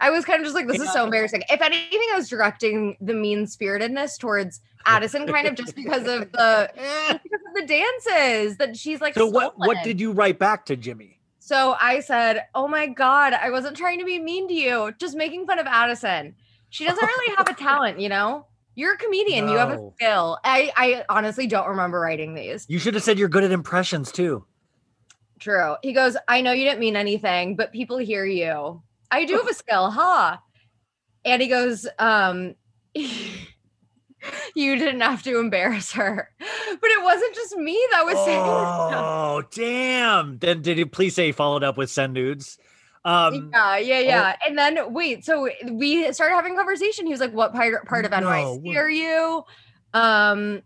I was kind of just like, this is so embarrassing. If anything, I was directing the mean spiritedness towards Addison, kind of just because of the because of the dances that she's like. So what what did you write back to Jimmy? So I said, "Oh my god, I wasn't trying to be mean to you, just making fun of Addison. She doesn't really have a talent, you know. You're a comedian. You have a skill. I I honestly don't remember writing these. You should have said you're good at impressions too. True. He goes, I know you didn't mean anything, but people hear you. I do have a skill, huh? And he goes, um, you didn't have to embarrass her. But it wasn't just me that was saying. Oh, damn. Then did he please say he followed up with send nudes? Um, yeah, yeah, yeah. And then wait, so we started having a conversation. He was like, "What part part of No, NYC what- are you?" Um,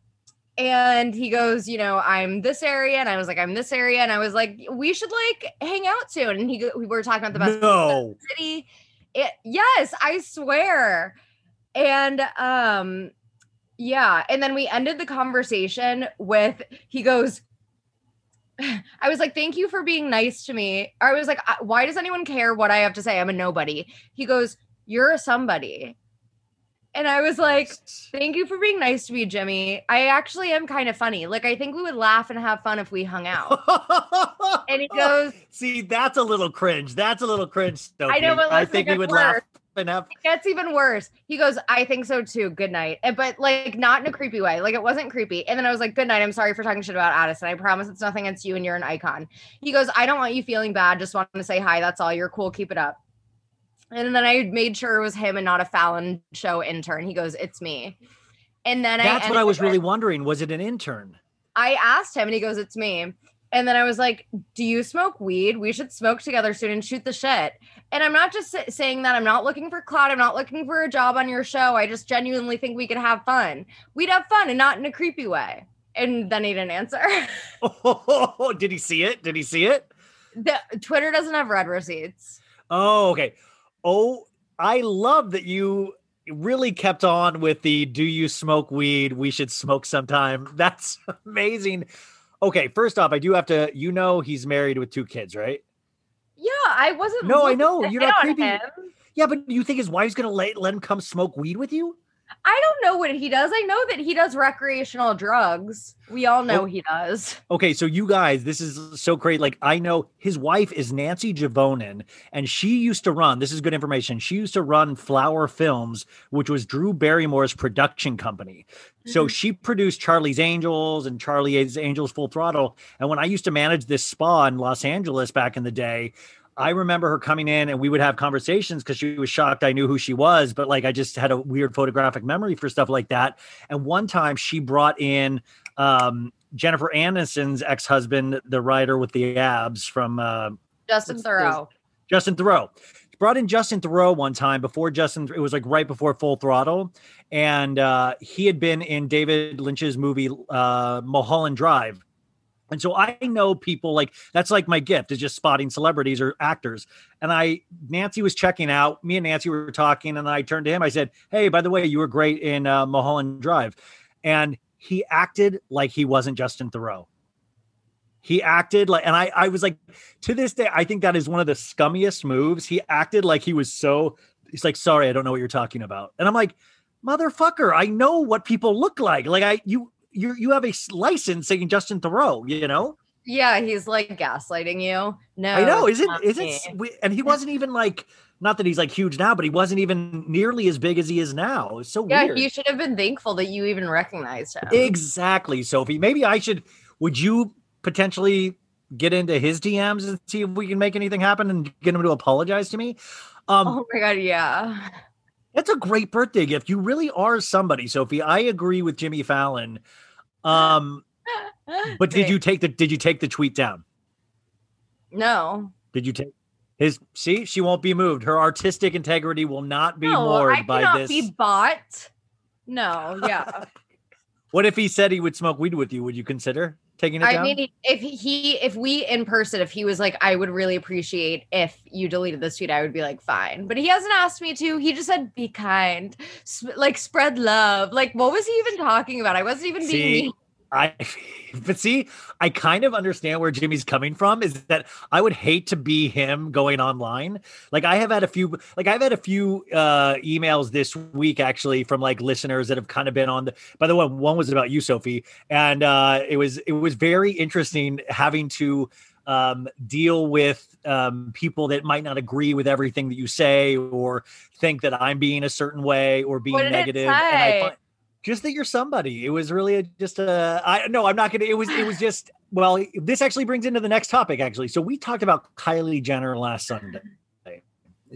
and he goes, "You know, I'm this area," and I was like, "I'm this area," and I was like, "We should like hang out soon." And he we were talking about the best no. the city. It, yes, I swear. And um, yeah, and then we ended the conversation with he goes. I was like, thank you for being nice to me. I was like, why does anyone care what I have to say? I'm a nobody. He goes, you're a somebody. And I was like, thank you for being nice to me, Jimmy. I actually am kind of funny. Like, I think we would laugh and have fun if we hung out. And he goes, See, that's a little cringe. That's a little cringe. Sophie. I know, but I think we would laugh worse. and have. it gets even worse. He goes, I think so too. Good night. And- But like not in a creepy way. Like it wasn't creepy. And then I was like, Good night. I'm sorry for talking shit about Addison. I promise it's nothing against you and you're an icon. He goes, I don't want you feeling bad. Just wanted to say hi. That's all. You're cool. Keep it up. And then I made sure it was him and not a Fallon show intern. He goes, It's me. And then I That's what I was it- really wondering. Was it an intern? I asked him and he goes, It's me. And then I was like, Do you smoke weed? We should smoke together soon and shoot the shit. And I'm not just saying that. I'm not looking for clout. I'm not looking for a job on your show. I just genuinely think we could have fun. We'd have fun and not in a creepy way. And then he didn't answer. Oh, did he see it? Did he see it? the, Twitter doesn't have red receipts. Oh, okay. Oh, I love that you really kept on with the do you smoke weed? We should smoke sometime. That's amazing. Okay, first off, I do have to, you know, he's married with two kids, right? Yeah, I wasn't. No, I know. You're not creepy. him. Yeah, but you think his wife's gonna let, let him come smoke weed with you? I don't know what he does. I know that he does recreational drugs. We all know Oh. he does. Okay, so you guys, this is so great. Like, I know his wife is Nancy Juvonen, and she used to run. This is good information. She used to run Flower Films, which was Drew Barrymore's production company. So Mhm. she produced Charlie's Angels and Charlie's Angels Full Throttle. And when I used to manage this spa in Los Angeles back in the day, I remember her coming in and we would have conversations because she was shocked I knew who she was, but like I just had a weird photographic memory for stuff like that. And one time she brought in um, Jennifer Aniston's ex-husband, the writer with the abs from uh, Justin Theroux. Justin Theroux. She brought in Justin Theroux one time before Justin. It was like right before Full Throttle, and uh, he had been in David Lynch's movie uh, Mulholland Drive. And so I know people like that's like my gift is just spotting celebrities or actors. And I Nancy was checking out. Me and Nancy were talking, and I turned to him. I said, "Hey, by the way, you were great in uh, Mulholland Drive," and he acted like he wasn't Justin Theroux. He acted like, and I, I was like, to this day, I think that is one of the scummiest moves. He acted like he was so. He's like, sorry, I don't know what you're talking about, and I'm like, motherfucker, I know what people look like. Like I, you, you, you have a license saying Justin Theroux, you know. Yeah, he's like gaslighting you. No, I know, isn't not isn't me. and he wasn't even like not that he's like huge now, but he wasn't even nearly as big as he is now. It's so Yeah, weird. you should have been thankful that you even recognized him. Exactly, Sophie. Maybe I should. Would you potentially get into his DMs and see if we can make anything happen and get him to apologize to me? Um, oh my god, yeah. That's a great birthday gift. You really are somebody, Sophie. I agree with Jimmy Fallon. Um, but did you take the did you take the tweet down? No. Did you take his see? She won't be moved. Her artistic integrity will not be no, moored I by this. be bought. No, yeah. What if he said he would smoke weed with you? Would you consider taking it I down? mean, if he, if we in person, if he was like, I would really appreciate if you deleted this tweet, I would be like, fine. But he hasn't asked me to. He just said, be kind, Sp- like spread love. Like, what was he even talking about? I wasn't even being See, mean. I but see, I kind of understand where Jimmy's coming from is that I would hate to be him going online. Like I have had a few like I've had a few uh emails this week actually from like listeners that have kind of been on the by the way, one was about you, Sophie, and uh it was it was very interesting having to um deal with um people that might not agree with everything that you say or think that I'm being a certain way or being negative. And I find just that you're somebody. It was really a, just a. I no, I'm not gonna. It was. It was just. Well, this actually brings into the next topic. Actually, so we talked about Kylie Jenner last Sunday,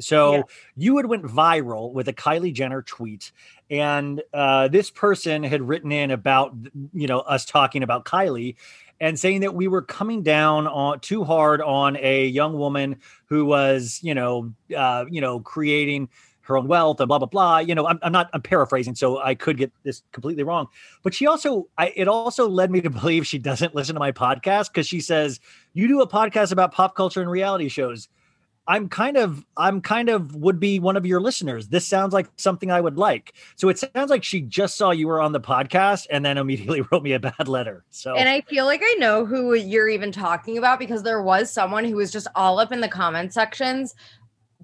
So Yeah. you had went viral with a Kylie Jenner tweet, and uh, this person had written in about you know us talking about Kylie and saying that we were coming down on too hard on a young woman who was you know uh, you know creating her own wealth and blah blah blah. You know, I'm, I'm not I'm paraphrasing, so I could get this completely wrong. But she also, I, it also led me to believe she doesn't listen to my podcast because she says you do a podcast about pop culture and reality shows. I'm kind of, I'm kind of would be one of your listeners. This sounds like something I would like. So it sounds like she just saw you were on the podcast and then immediately wrote me a bad letter. So And I feel like I know who you're even talking about because there was someone who was just all up in the comment sections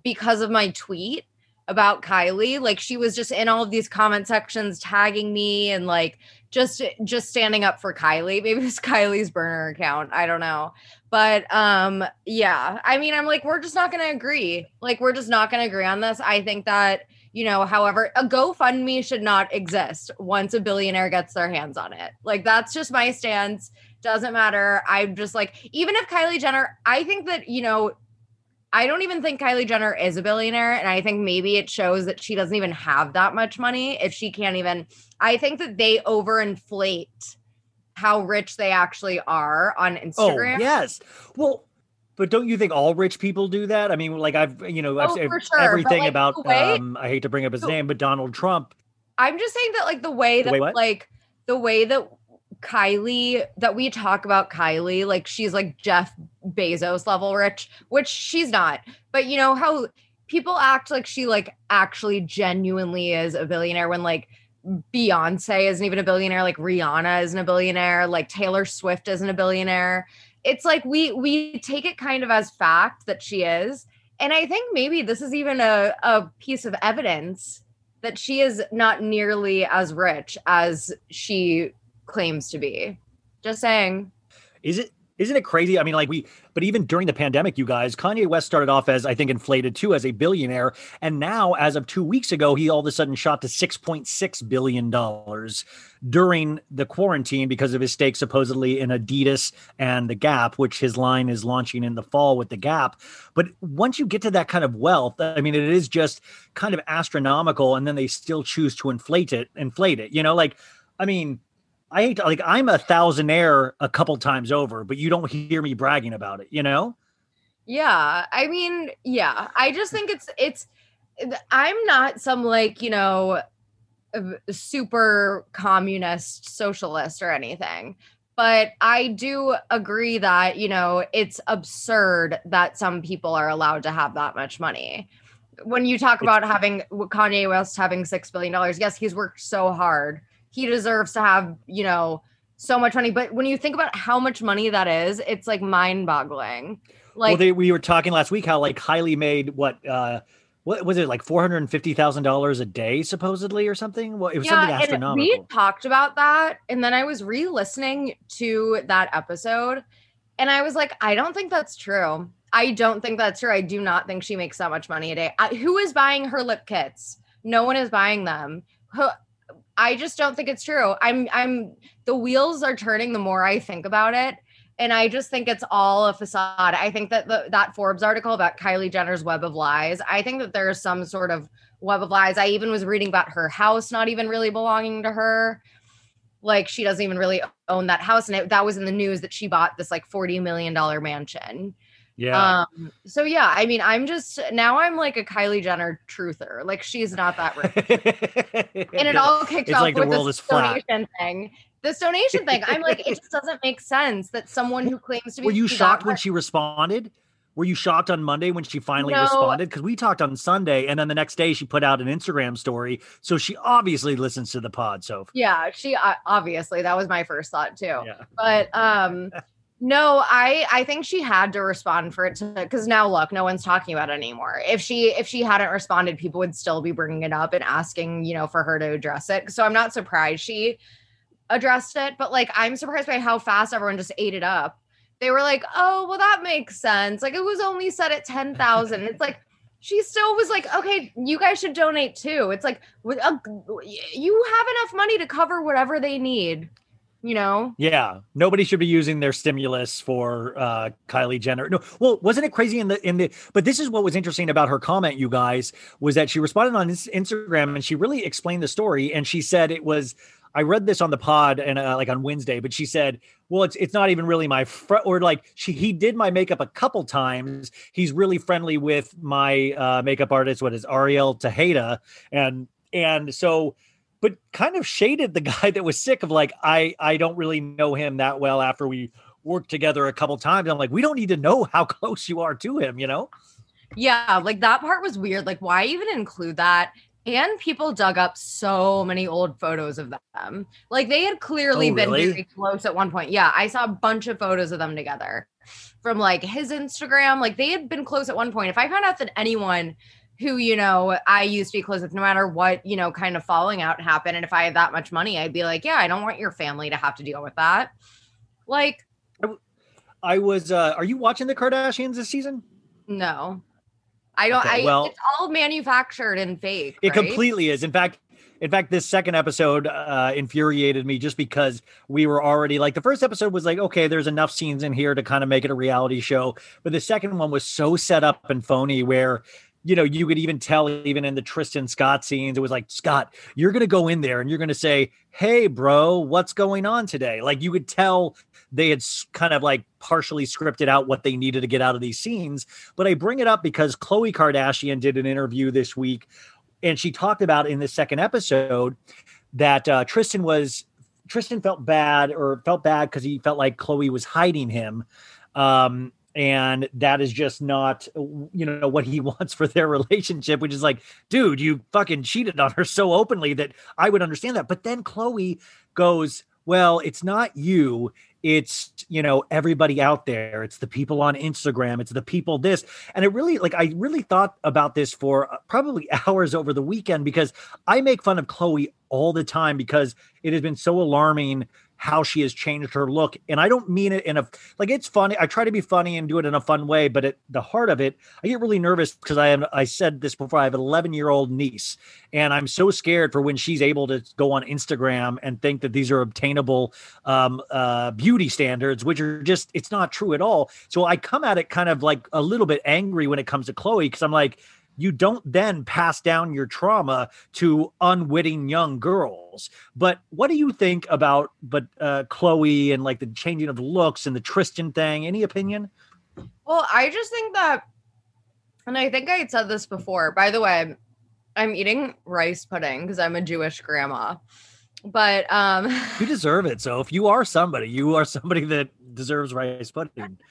because of my tweet about Kylie. Like she was just in all of these comment sections tagging me and like just just standing up for Kylie. Maybe it was Kylie's burner account. I don't know. But um yeah, I mean I'm like we're just not going to agree. Like we're just not going to agree on this. I think that you know, however, a GoFundMe should not exist once a billionaire gets their hands on it. Like that's just my stance. Doesn't matter. I'm just like, even if Kylie Jenner, I think that, you know, I don't even think Kylie Jenner is a billionaire. And I think maybe it shows that she doesn't even have that much money if she can't even. I think that they overinflate how rich they actually are on Instagram. Oh yes. Well, but don't you think all rich people do that? I mean, like I've you know I've Oh, sure, everything like, about way- um I hate to bring up his name, but Donald Trump. I'm just saying that like the way The that way like the way that Kylie that we talk about Kylie like she's like Jeff Bezos level rich, which she's not. But you know how people act like she like actually genuinely is a billionaire when like Beyonce isn't even a billionaire, like Rihanna isn't a billionaire, like Taylor Swift isn't a billionaire. It's like we we take it kind of as fact that she is. And I think maybe this is even a, a piece of evidence that she is not nearly as rich as she claims to be. Just saying. Is it isn't it crazy? I mean, like we, but even during the pandemic, you guys, Kanye West started off as I think inflated too as a billionaire, and now as of two weeks ago, he all of a sudden shot to six point six billion dollars during the quarantine because of his stake supposedly in Adidas and the Gap, which his line is launching in the fall with the Gap. But once you get to that kind of wealth, I mean, it is just kind of astronomical, and then they still choose to inflate it, inflate it. You know, like I mean. I hate to, like I'm a thousandaire a couple times over, but you don't hear me bragging about it, you know? Yeah. I mean, yeah. I just think it's it's I'm not some like, you know, super communist socialist or anything. But I do agree that, you know, it's absurd that some people are allowed to have that much money. When you talk about having Kanye West having $6 billion, yes, he's worked so hard. He deserves to have, you know, so much money. But when you think about how much money that is, it's like mind boggling. Like, well, they, we were talking last week how like Kylie made what uh what was it like four hundred and fifty thousand dollars a day supposedly or something? Well, it was something and we talked about that, and then I was re-listening to that episode, and I was like, I don't think that's true. I don't think that's true. I do not think she makes that much money a day. I, who is buying her lip kits? No one is buying them. Who, I just don't think it's true. I'm I'm the wheels are turning the more I think about it. And I just think it's all a facade. I think that the, that Forbes article about Kylie Jenner's web of lies, I think that there is some sort of web of lies. I even was reading about her house not even really belonging to her. Like she doesn't even really own that house. And it, that was in the news that she bought this like $40 million mansion. Yeah. Um, so yeah, I mean, I'm just now I'm like a Kylie Jenner truther. Like she's not that rich. and it all kicked It's off like the with this donation thing. This donation thing, I'm like, it just doesn't make sense that someone who claims to be Were you shocked when she responded? Were you shocked on Monday when she finally No. responded? Because we talked on Sunday, and then the next day she put out an Instagram story. So she obviously listens to the pod. So Yeah, she uh, obviously that was my first thought too. yeah. But um no, I I think she had to respond for it to because now look, no one's talking about it anymore. If she if she hadn't responded, people would still be bringing it up and asking, you know, for her to address it. So I'm not surprised she addressed it, but like I'm surprised by how fast everyone just ate it up. They were like, "Oh, well that makes sense. Like it was only set at 10,000." It's like she still was like, "Okay, you guys should donate too." It's like you have enough money to cover whatever they need. You know? Yeah, nobody should be using their stimulus for uh, Kylie Jenner. No, well, wasn't it crazy in the in the? But this is what was interesting about her comment, you guys, was that she responded on Instagram and she really explained the story. And she said it was. I read this on the pod and uh, like on Wednesday, but she said, "Well, it's it's not even really my fr- or like she he did my makeup a couple times. He's really friendly with my uh, makeup artist. What is Ariel Tejada and and so." But kind of shaded the guy that was sick of like I I don't really know him that well after we worked together a couple times. I'm like, we don't need to know how close you are to him, you know? Yeah, like that part was weird. Like, why even include that? And people dug up so many old photos of them. Like they had clearly Oh, been really? very close at one point. Yeah, I saw a bunch of photos of them together from like his Instagram. Like they had been close at one point. If I found out that anyone who, you know, I used to be close with, no matter what, you know, kind of falling out happened, and if I had that much money, I'd be like, yeah, I don't want your family to have to deal with that. Like, I was uh are you watching the Kardashians this season? no. I don't Okay, I well- it's all manufactured and fake. It right? completely is. In fact, in fact, this second episode uh, infuriated me just because we were already like the first episode was like, okay, there's enough scenes in here to kind of make it a reality show, but the second one was so set up and phony where you know you could even tell even in the Tristan Scott scenes, it was like Scott, you're gonna go in there and you're gonna say, hey, bro, what's going on today? Like you could tell they had kind of like partially scripted out what they needed to get out of these scenes. But I bring it up because Khloe Kardashian did an interview this week and she talked about in the second episode that uh, Tristan was Tristan felt bad or felt bad because he felt like Khloe was hiding him. Um, and that is just not you know what he wants for their relationship which is like dude you fucking cheated on her so openly that i would understand that. But then khloe goes well it's not you. It's you know everybody out there. It's the people on instagram. It's the people this. And it really like i really thought about this for uh, probably hours over the weekend because i make fun of khloe all the time because it has been so alarming how she has changed her look. And i don't mean it in a like it's funny. I try to be funny and do it in a fun way but at the heart of it i get really nervous because i am i said this before i have an 11 year old niece and i'm so scared for when she's able to go on instagram and think that these are obtainable um, uh, beauty standards which are just it's not true at all. So i come at it kind of like a little bit angry when it comes to khloe because i'm like you don't then pass down your trauma to unwitting young girls. But what do you think about but uh Khloe and like the changing of looks and the Tristan thing? Any opinion? Well, I just think that, and I think I had said this before. By the way, I'm eating rice pudding because I'm a Jewish grandma. But um, You deserve it. So if you are somebody, you are somebody that deserves rice pudding.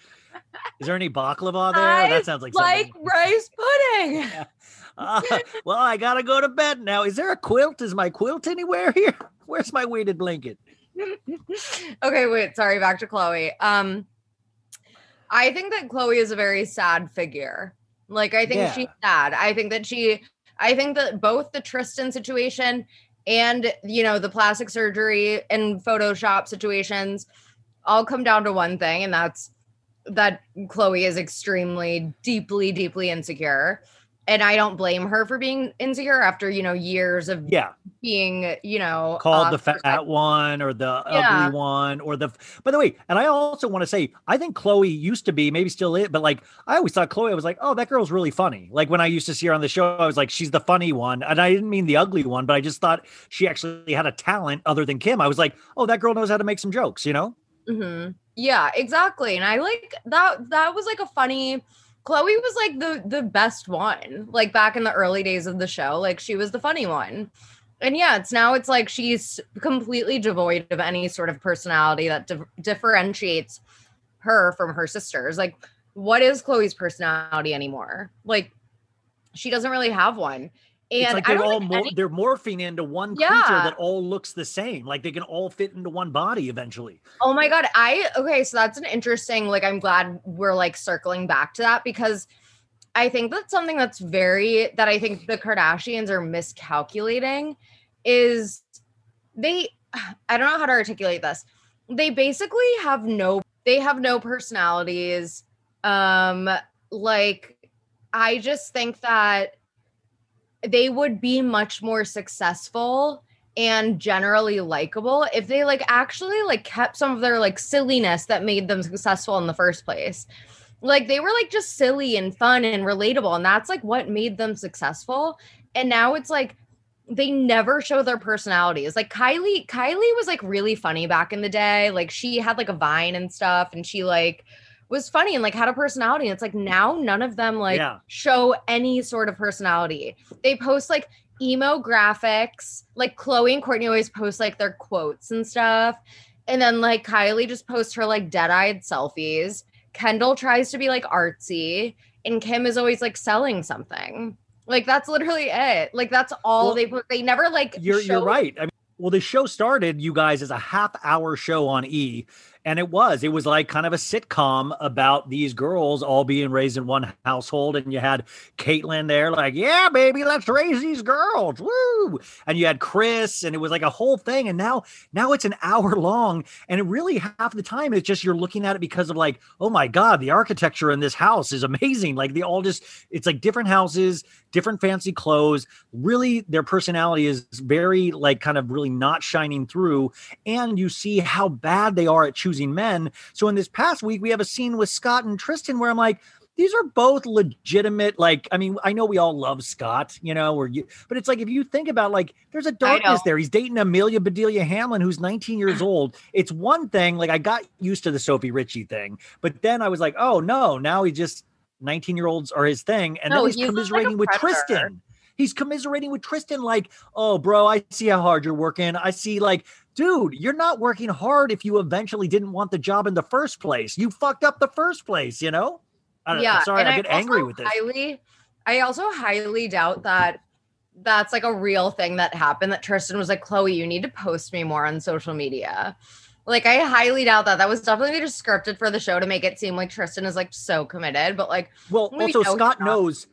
Is there any baklava there? I that sounds like like something. rice pudding. Ah, well, I gotta go to bed now. Is there a quilt? Is my quilt anywhere here? Where's my weighted blanket? okay, wait. Sorry, back to Khloe. Um, I think that Khloe is a very sad figure. Like, I think Yeah. she's sad. I think that she, I think that both the Tristan situation and you know the plastic surgery and Photoshop situations all come down to one thing, and that's that Khloe is extremely, deeply, deeply insecure. And I don't blame her for being insecure after you know years of Yeah. being, you know, called the fat one or the Yeah. ugly one or the by the way and i also want to say i think khloe used to be maybe still is but like i always thought khloe I was like oh that girl's really funny like when i used to see her on the show i was like she's the funny one and i didn't mean the ugly one but i just thought she actually had a talent other than kim i was like oh that girl knows how to make some jokes you know hmm Yeah, exactly. And I like that. That was like a funny. Khloe was like the the best one. Like back in the early days of the show, like she was the funny one. And yeah, it's now it's like she's completely devoid of any sort of personality that dif- differentiates her from her sisters. Like, what is Khloe's personality anymore? Like, she doesn't really have one. And it's like they're all mor- any- they're morphing into one creature Yeah. that all looks the same like they can all fit into one body eventually Oh my god. I okay, so that's an interesting like I'm glad we're like circling back to that because I think that's something that's very that I think the Kardashians are miscalculating is they I don't know how to articulate this. They basically have no they have no personalities. Um like I just think that they would be much more successful and generally likable if they like actually like kept some of their like silliness that made them successful in the first place. Like they were like just silly and fun and relatable and that's like what made them successful. And now it's like they never show their personalities. Like Kylie, Kylie was like really funny back in the day. Like she had like a vine and stuff and she like was funny and like had a personality. And it's like now none of them like Yeah. show any sort of personality. They post like emo graphics. Like Khloe and Kourtney always post like their quotes and stuff. And then like Kylie just posts her like dead-eyed selfies. Kendall tries to be like artsy and Kim is always like selling something. Like that's literally it. Like that's all Well, they put. They never like You're you're right. I mean, well, the show started, you guys, as a half hour show on E, and it was. It was like kind of a sitcom about these girls all being raised in one household, and you had Caitlyn there, like, yeah, baby, let's raise these girls, woo! And you had Chris, and it was like a whole thing. And now, now it's an hour long, and it really half the time it's just you're looking at it because of like, oh my god, the architecture in this house is amazing. Like they all just, it's like different houses, different fancy clothes really their personality is very like kind of really not shining through and you see how bad they are at choosing men. So in this past week we have a scene with scott and tristan where i'm like these are both legitimate like i mean i know we all love scott you know or you but it's like if you think about like there's a darkness there. He's dating amelia bedelia hamlin who's 19 years old. It's one thing like i got used to the sophie richie thing but then i was like oh no now he just 19 year olds are his thing. And No, then he's, he's like commiserating with tristan. He's commiserating with Tristan, like, oh, bro, I see how hard you're working. I see, like, dude, you're not working hard if you eventually didn't want the job in the first place. You fucked up the first place, you know? I don't yeah, know. Sorry, and I get angry with this. Highly, I also highly doubt that that's like a real thing that happened. That Tristan was like, Khloe, you need to post me more on social media. Like, I highly doubt that. That was definitely just scripted for the show to make it seem like Tristan is like so committed. But like, Well, We also, Scott. knows.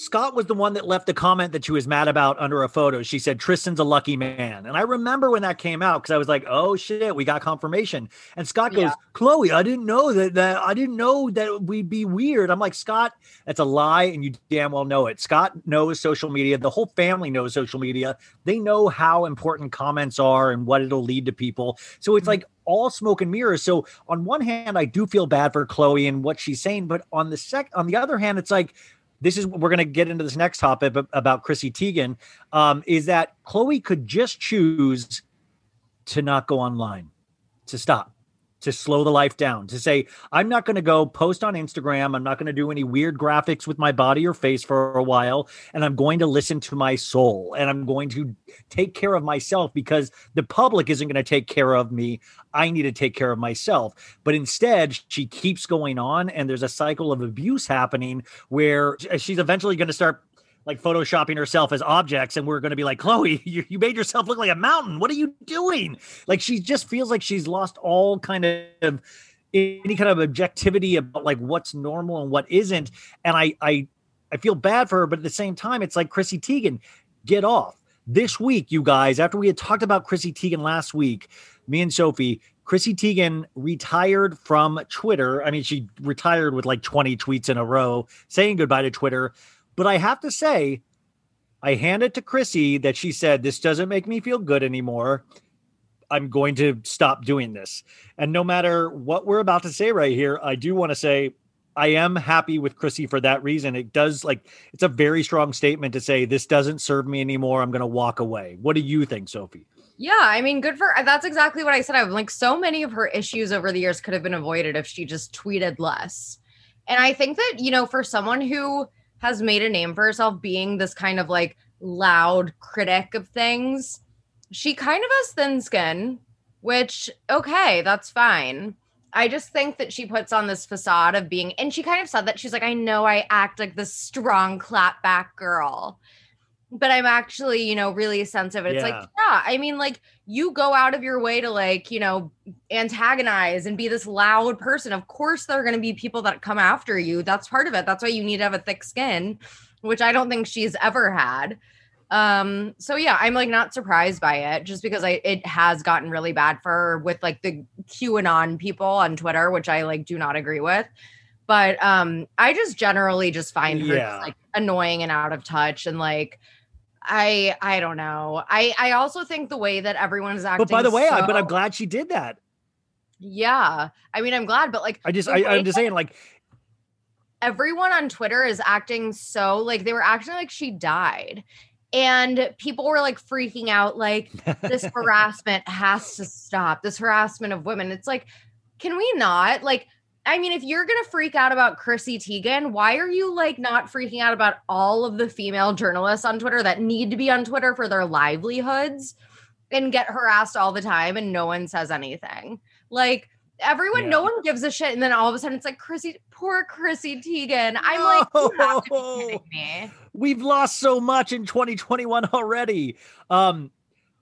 Scott was the one that left a comment that she was mad about under a photo. She said, Tristan's a lucky man. And I remember when that came out because I was like, oh shit, we got confirmation. And Scott goes, Yeah. Khloe, I didn't know that, that I didn't know that we'd be weird. I'm like, Scott, that's a lie, and you damn well know it. Scott knows social media. The whole family knows social media. They know how important comments are and what it'll lead to people. So it's mm-hmm. like all smoke and mirrors. So on one hand, I do feel bad for Khloe and what she's saying, but on the sec, on the other hand, it's like this is we're going to get into this next topic about Chrissy Teigen. Um, is that Khloe could just choose to not go online, to stop, to slow the life down, to say, I'm not going to go post on Instagram. I'm not going to do any weird graphics with my body or face for a while. And I'm going to listen to my soul and I'm going to take care of myself because the public isn't going to take care of me. I need to take care of myself. But instead, she keeps going on and there's a cycle of abuse happening where uh, she's eventually going to start like photoshopping herself as objects and we're going to be like khloe you, you made yourself look like a mountain what are you doing like she just feels like she's lost all kind of any kind of objectivity about like what's normal and what isn't and i i i feel bad for her but at the same time it's like chrissy teigen get off this week you guys after we had talked about chrissy teigen last week me and sophie Chrissy Teigen retired from Twitter. I mean, she retired with like 20 tweets in a row saying goodbye to Twitter. But I have to say, I hand it to Chrissy that she said, This doesn't make me feel good anymore. I'm going to stop doing this. And no matter what we're about to say right here, I do want to say I am happy with Chrissy for that reason. It does like it's a very strong statement to say this doesn't serve me anymore. I'm going to walk away. What do you think, Sophie? yeah, I mean, good for uh, that's exactly what I said. I'm like, so many of her issues over the years could have been avoided if she just tweeted less. And I think that, you know, for someone who has made a name for herself being this kind of like loud critic of things, she kind of has thin skin, which, okay, that's fine. I just think that she puts on this facade of being, and she kind of said that she's like, I know I act like this strong clapback girl, but I'm actually, you know, really sensitive. It's like, Yeah. yeah, I mean, like you go out of your way to like, you know, antagonize and be this loud person. Of course, there are going to be people that come after you. That's part of it. That's why you need to have a thick skin, which I don't think she's ever had. Um, so yeah, I'm like not surprised by it just because I it has gotten really bad for her with like the QAnon people on Twitter, which I like do not agree with. But um, I just generally just find her Yeah. just, like annoying and out of touch and like I I don't know. I I also think the way that everyone is acting. But by the way, I, but I'm glad she did that. Yeah, I mean, I'm glad, but like, I just, I, I'm just saying, like, everyone on Twitter is acting so like they were acting like she died, and people were like freaking out, like this harassment has to stop. This harassment of women. It's like, can we not like? I mean, if you're gonna freak out about Chrissy Teigen, why are you like not freaking out about all of the female journalists on Twitter that need to be on Twitter for their livelihoods and get harassed all the time and no one says anything? Like everyone, no one gives a shit, and then all of a sudden it's like Chrissy, poor Chrissy Teigen. I'm like, you have to be kidding me. we've lost so much in 2021 already. Um,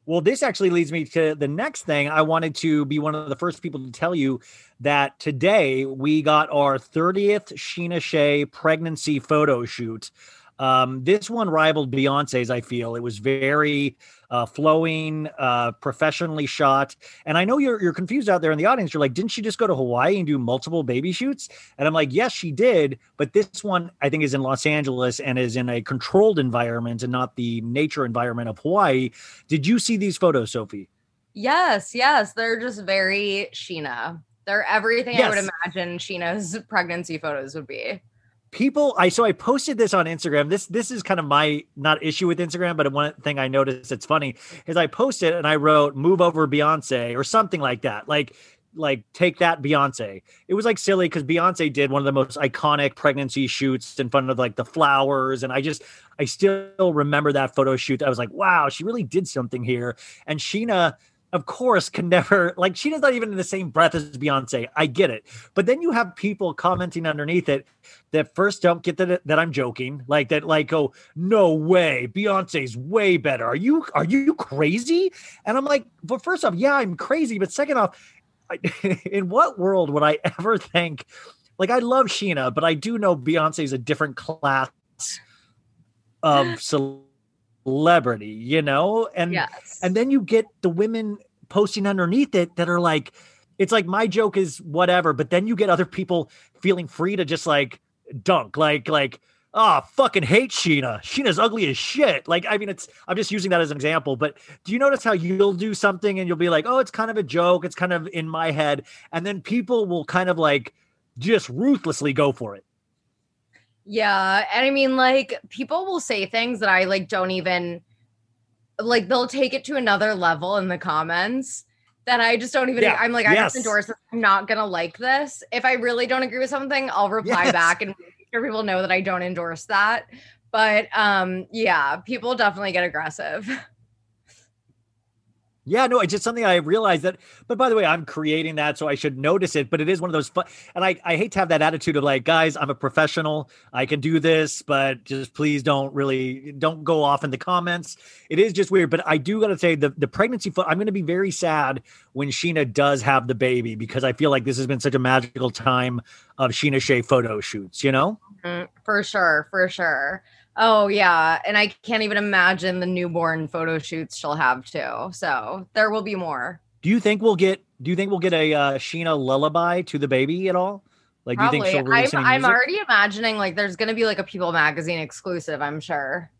well, this actually leads me to the next thing. I wanted to be one of the first people to tell you that today we got our 30th Scheana Shay pregnancy photo shoot. Um, this one rivaled Beyonce's, I feel. It was very uh, flowing, uh, professionally shot. And I know you're, you're confused out there in the audience. You're like, didn't she just go to Hawaii and do multiple baby shoots? And I'm like, yes, she did. But this one, I think, is in Los Angeles and is in a controlled environment and not the nature environment of Hawaii. Did you see these photos, Sophie? Yes, yes, they're just very Scheana. They're everything I would imagine Scheana's pregnancy photos would be. People, I so I posted this on Instagram. This this is kind of my not issue with Instagram, but one thing I noticed that's funny is I posted and I wrote "move over Beyonce" or something like that, like like take that Beyonce. It was like silly because Beyonce did one of the most iconic pregnancy shoots in front of like the flowers, and I just I still remember that photo shoot. I was like, wow, she really did something here. And Scheana, of course, can never like Scheana's not even in the same breath as Beyonce. I get it, but then you have people commenting underneath it that first don't get that that I'm joking, like that, like oh no way, Beyonce's way better. Are you are you crazy? And I'm like, but first off, yeah, I'm crazy, but second off, I, in what world would I ever think? Like, I love Scheana, but I do know Beyonce's a different class of celebrity, you know, and Yes. and then you get the women posting underneath it that are like it's like my joke is whatever but then you get other people feeling free to just like dunk like like oh fucking hate scheana. Scheana's ugly as shit. Like i mean it's i'm just using that as an example but do you notice how you'll do something and you'll be like oh it's kind of a joke. It's kind of in my head and then people will kind of like just ruthlessly go for it Yeah, and I mean like people will say things that I like don't even like they'll take it to another level in the comments that I just don't even Yeah, I'm like I yes. just endorse this. I'm not going to like this. If I really don't agree with something, I'll reply Yes. back and make sure people know that I don't endorse that. But um yeah, people definitely get aggressive. Yeah, no, it's just something I realized that. But by the way, I'm creating that, so I should notice it. But it is one of those fun, and I, I hate to have that attitude of like, guys, I'm a professional, I can do this, but just please don't really don't go off in the comments. It is just weird, but I do got to say the the pregnancy. Fo- I'm going to be very sad when Scheana does have the baby because I feel like this has been such a magical time of Scheana Shay photo shoots. You know. Mm, for sure, for sure. Oh yeah, and I can't even imagine the newborn photo shoots she'll have too. So there will be more. Do you think we'll get? Do you think we'll get a uh, Scheana lullaby to the baby at all? Like, do you think she'll release I'm, I'm already imagining like there's gonna be like a People magazine exclusive. I'm sure.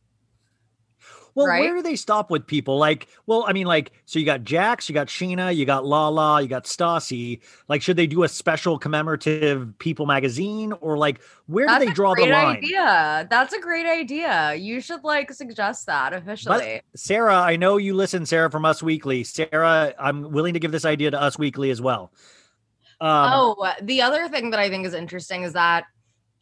Well, right? where do they stop with people? Like, well, I mean, like, so you got Jax, you got Scheana, you got Lala, you got Stassi. Like, should they do a special commemorative People magazine, or like, where That's do they draw the line? idea. That's a great idea. You should like suggest that officially. Sarah, I know you listen, Sarah, from Us Weekly. Sarah, I'm willing to give this idea to Us Weekly as well. Um, oh, the other thing that I think is interesting is that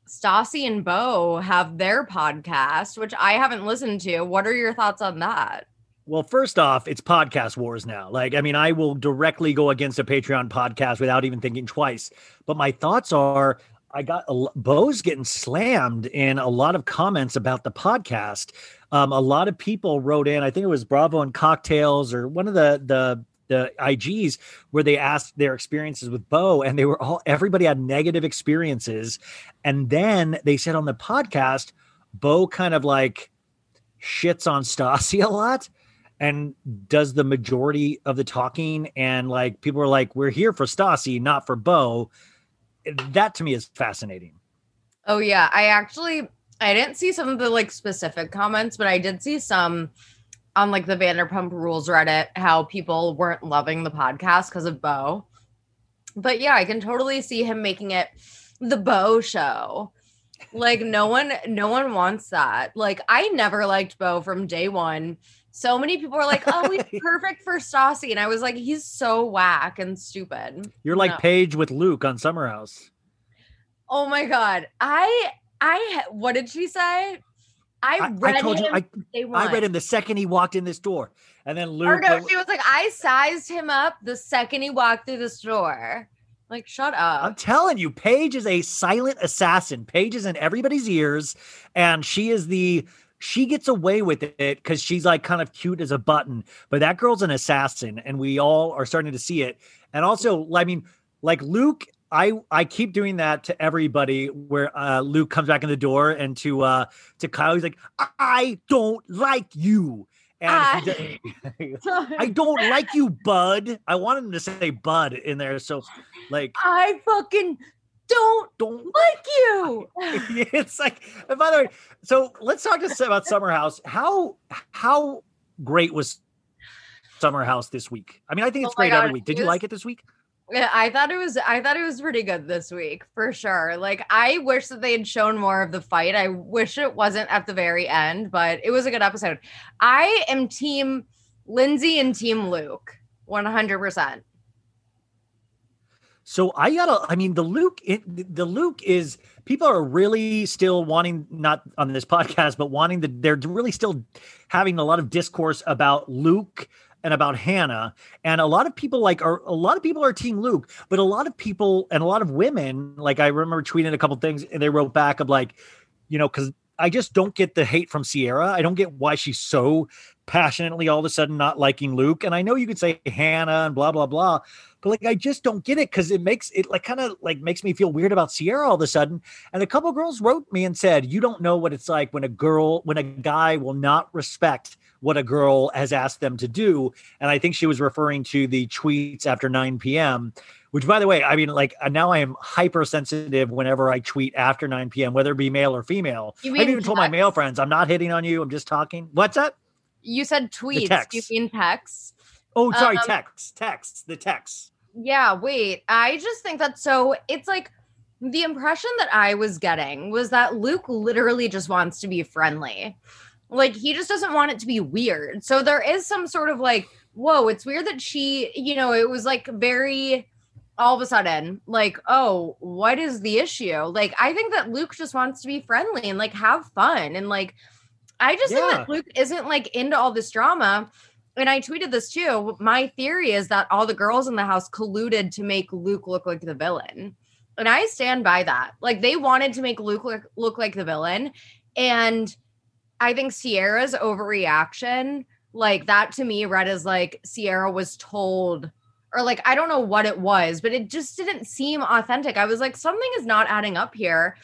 Stassi and Bo have their podcast, which I haven't listened to. What are your thoughts on that? Well, first off, it's podcast wars now. Like, I mean, I will directly go against a Patreon podcast without even thinking twice. But my thoughts are I got a, Bo's getting slammed in a lot of comments about the podcast. Um, a lot of people wrote in, I think it was Bravo and Cocktails or one of the, the, the IGs where they asked their experiences with Bo, and they were all everybody had negative experiences. And then they said on the podcast, Bo kind of like shits on Stassi a lot and does the majority of the talking. And like people are like, we're here for Stassi, not for Bo. That to me is fascinating. Oh yeah, I actually I didn't see some of the like specific comments, but I did see some on like the Vanderpump Rules Reddit how people weren't loving the podcast because of Bo. But yeah, I can totally see him making it the Bo show. Like no one, no one wants that. Like I never liked Bo from day one. So many people are like, "Oh, he's perfect for Stassi," and I was like, "He's so whack and stupid." You're like No. Paige with Luke on Summer House. Oh my god, I, I, what did she say? I, I, read I told you, him I, day I read him the second he walked in this door, and then Or Luke. no, she was like, I sized him up the second he walked through the store. Like, shut up. I'm telling you, Paige is a silent assassin. Paige is in everybody's ears, and she is the she gets away with it because she's like kind of cute as a button. But that girl's an assassin, and we all are starting to see it. And also, I mean, like Luke, I I keep doing that to everybody where uh, Luke comes back in the door, and to uh to Kyle, he's like, I don't like you. And I don't like you, bud. I wanted him to say bud in there. So, like, I fucking don't don't like you. it's like and by the way so let's talk to about summer house how how great was summer house this week i mean i think it's Oh great every week did you like it this week Yeah, I thought it was I thought it was pretty good this week for sure. Like I wish that they had shown more of the fight. I wish it wasn't at the very end, but it was a good episode. I am team Lindsay and team Luke. 100%. so i gotta i mean the luke it, the luke is people are really still wanting not on this podcast but wanting the they're really still having a lot of discourse about luke and about hannah. And a lot of people like are a lot of people are team luke but a lot of people and a lot of women like i remember tweeting a couple things and they wrote back of like you know because i just don't get the hate from sierra. I don't get why she's so passionately all of a sudden not liking luke. And i know you could say hannah and blah blah blah but like I just don't get it because it makes it like kind of like makes me feel weird about Sierra all of a sudden. And a couple girls wrote me and said, "You don't know what it's like when a girl, when a guy will not respect what a girl has asked them to do." And I think she was referring to the tweets after 9 p.m. Which, by the way, I mean, like uh, now I am hypersensitive whenever I tweet after 9 p.m., whether it be male or female. You I've even told my male friends, "I'm not hitting on you. I'm just talking." What's up? You said tweets. You text. mean texts? Oh, sorry, Um, text, text, the text. Yeah, wait. I just think that's so it's like the impression that I was getting was that Luke literally just wants to be friendly. Like he just doesn't want it to be weird. So there is some sort of like, whoa, it's weird that she, you know, it was like very all of a sudden, like, oh, what is the issue? Like, I think that Luke just wants to be friendly and like have fun. And like, I just think that Luke isn't like into all this drama and I tweeted this too. My theory is that all the girls in the house colluded to make Luke look like the villain. And I stand by that. Like they wanted to make Luke look, look like the villain. And I think Sierra's overreaction, like that to me read as like Sierra was told, or like I don't know what it was, but it just didn't seem authentic. I was like, something is not adding up here.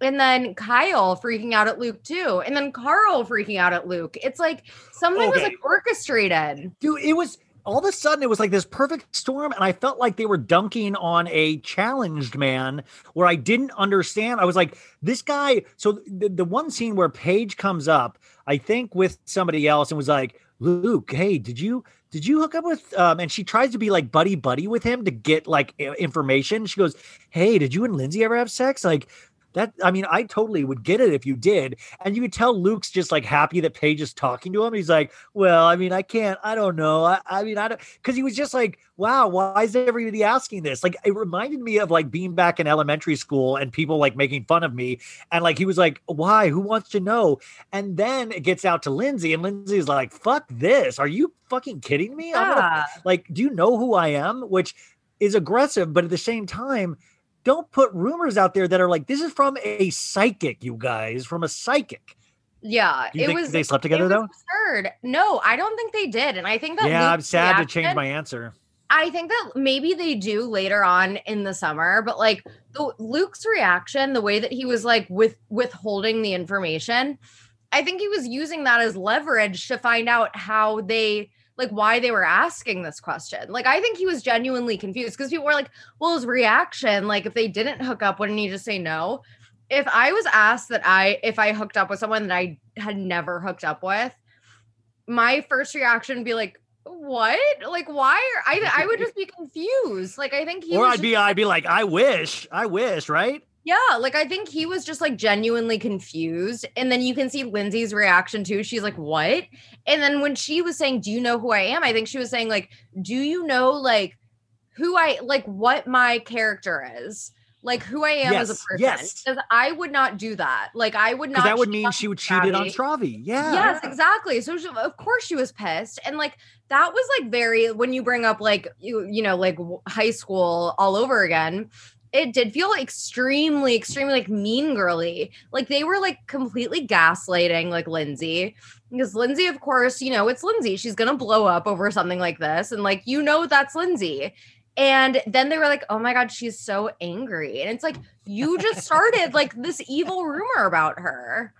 And then Kyle freaking out at Luke too. And then Carl freaking out at Luke. It's like something was like orchestrated. dude it was all of a sudden it was like this perfect storm and i felt like they were dunking on a challenged man where i didn't understand. I was like this guy so the, the one scene where paige comes up i think with somebody else and was like luke hey did you did you hook up with um and she tries to be like buddy buddy with him to get like information. She goes hey did you and lindsay ever have sex? Like that I mean, I totally would get it if you did. And you could tell Luke's just like happy that Paige is talking to him. He's like, Well, I mean, I can't, I don't know. I, I mean, I don't because he was just like, Wow, why is everybody asking this? Like it reminded me of like being back in elementary school and people like making fun of me. And like he was like, Why? Who wants to know? And then it gets out to Lindsay, and Lindsay's like, Fuck this. Are you fucking kidding me? I'm gonna like do you know who i am which is aggressive but at the same time don't put rumors out there that are like this is from a psychic you guys from a psychic. Yeah, it was they slept together though? absurd. No, I don't think they did, and I think that yeah i'm sad to change my answer. I think that maybe they do later on in the summer, but like the Luke's reaction, the way that he was like with withholding the information, I think he was using that as leverage to find out how they like why they were asking this question. Like I think he was genuinely confused because people were like, "Well, his reaction, like if they didn't hook up, wouldn't he just say no?" if I was asked that I if I hooked up with someone that I had never hooked up with, my first reaction would be like, "What? Like, why?" Are, I I would just be confused. Like, I think he or was I'd just- be I'd be like, I wish, I wish, right? Yeah, like I think he was just like genuinely confused. And then you can see Lindsay's reaction too. She's like, "What?" And then when she was saying, "Do you know who I am?" I think she was saying like, "Do you know like who I like what my character is?" Like who I am as a person. yes. Because I would not do that. Like I would not that would mean she would cheat it on Travi. Yeah. Yes, exactly. So she, of course she was pissed, and like that was like very when you bring up like you you know like high school all over again. It did feel extremely, extremely like mean girly. Like they were like completely gaslighting like Lindsay because Lindsay, of course, you know it's Lindsay. She's gonna blow up over something like this, and like you know that's Lindsay. And then they were like, "Oh my god, she's so angry," and it's like you just started like this evil rumor about her.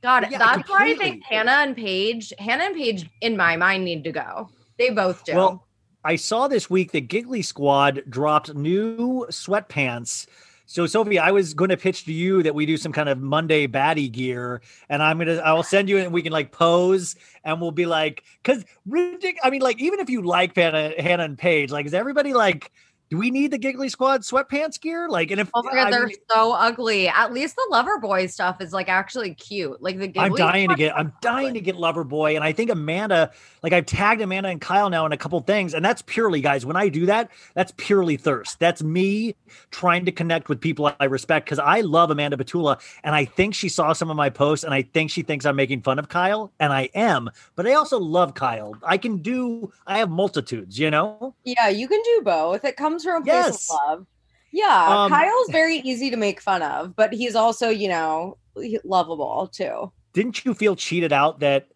God, Yeah, that's why I think. Hannah and Paige, Hannah and Paige, in my mind, need to go. They both do. Well, I saw this week that Giggly Squad dropped new sweatpants. So Sophie, I was going to pitch to you that we do some kind of Monday baddie gear, and I'm gonna I will send you and we can like pose and we'll be like, because ridic- I mean, like even if you like Hannah, Hannah and Paige, like is everybody like, do we need the Giggly Squad sweatpants gear? Like, and if oh my god, I they're mean, so ugly. At least the lover boy stuff is like actually cute. Like the I'm dying to get I'm dying ugly. to get Lover Boy, And I think Amanda, like I've tagged Amanda and Kyle now in a couple things. And that's purely, guys, when I do that, that's purely thirst. That's me trying to connect with people I respect because I love Amanda Batula. And I think she saw some of my posts and I think she thinks I'm making fun of Kyle. And I am, but I also love Kyle. I can do I have multitudes, you know? Yeah, you can do both. It comes from a place Yes. of love. Yeah, Um, Kyle's very easy to make fun of, but he's also, you know, lovable too. Didn't you feel cheated out that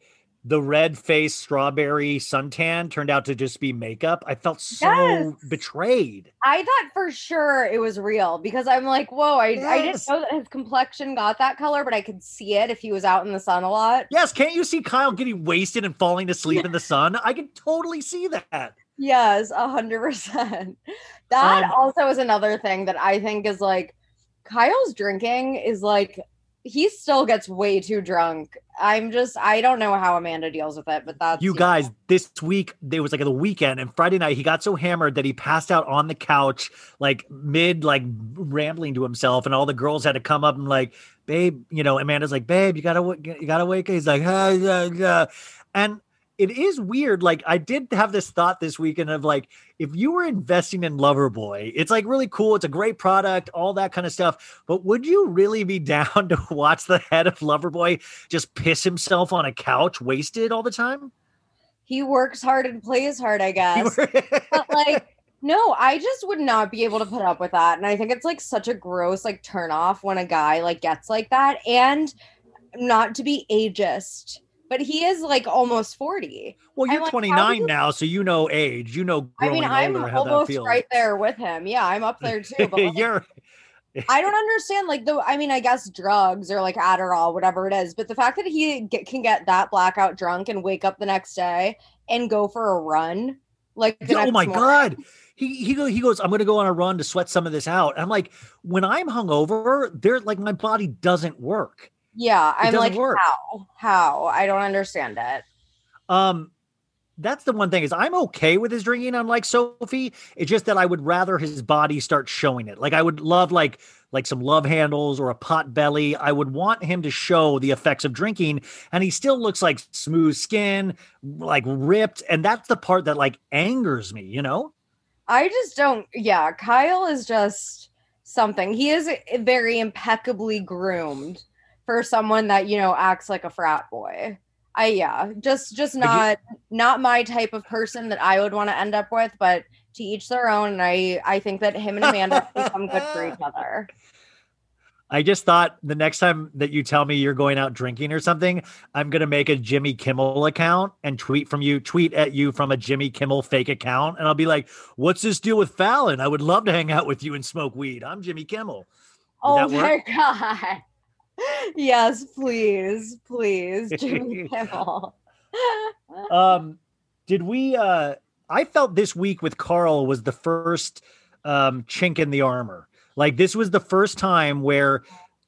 the red face strawberry suntan turned out to just be makeup? I felt so Yes. betrayed. I thought for sure it was real because I'm like, whoa, I, I didn't know that his complexion got that color, but I could see it if he was out in the sun a lot. Yes, can't you see Kyle getting wasted and falling to sleep in the sun? I can totally see that. Yes, a hundred percent. That Um, also is another thing that I think is like Kyle's drinking is like he still gets way too drunk. I'm just I don't know how Amanda deals with it, but that's You guys, this week there was like the weekend and Friday night he got so hammered that he passed out on the couch, like mid like rambling to himself, and all the girls had to come up and like, babe, you know, Amanda's like, babe, you gotta you gotta wake. up." He's like, ah, yeah, yeah. and it is weird. Like I did have this thought this weekend of like, if you were investing in Loverboy, it's like really cool. It's a great product, all that kind of stuff. But would you really be down to watch the head of Loverboy just piss himself on a couch, wasted all the time? he works hard and plays hard, I guess. but like no i just would not be able to put up with that and i think it's like such a gross like turn off when a guy like gets like that and not to be ageist but he is like almost 40 well, you're like, 29 you- now, so you know age. You know i mean i'm older almost right there with him yeah i'm up there too but like, you're i don't understand like the i mean i guess drugs or like adderall whatever it is but the fact that he get, can get that blackout drunk and wake up the next day and go for a run like oh my morning. god. He he go, he goes, I'm gonna go on a run to sweat some of this out. I'm like, when I'm hungover, there like my body doesn't work. Yeah i'm like work. how how i don't understand it Um, that's the one thing is I'm okay with his drinking, unlike Sophie. It's just that I would rather his body start showing it. Like I would love like like some love handles or a pot belly. I would want him to show the effects of drinking, and he still looks like smooth skin, like ripped, and that's the part that like angers me. You know? I just don't. Yeah, Kyle is just something. He is very impeccably groomed for someone that you know acts like a frat boy. I yeah, just just not not my type of person that I would want to end up with. But to each their own. And I I think that him and Amanda become good for each other. I just thought the next time that you tell me you're going out drinking or something, I'm gonna make a Jimmy Kimmel account and tweet from you, tweet at you from a Jimmy Kimmel fake account, and I'll be like, "What's this deal with Fallon? I would love to hang out with you and smoke weed. I'm Jimmy Kimmel." Would oh my god. Yes, please, please, Jimmy Kimmel. um did we uh i felt this week with carl was the first um chink in the armor like this was the first time where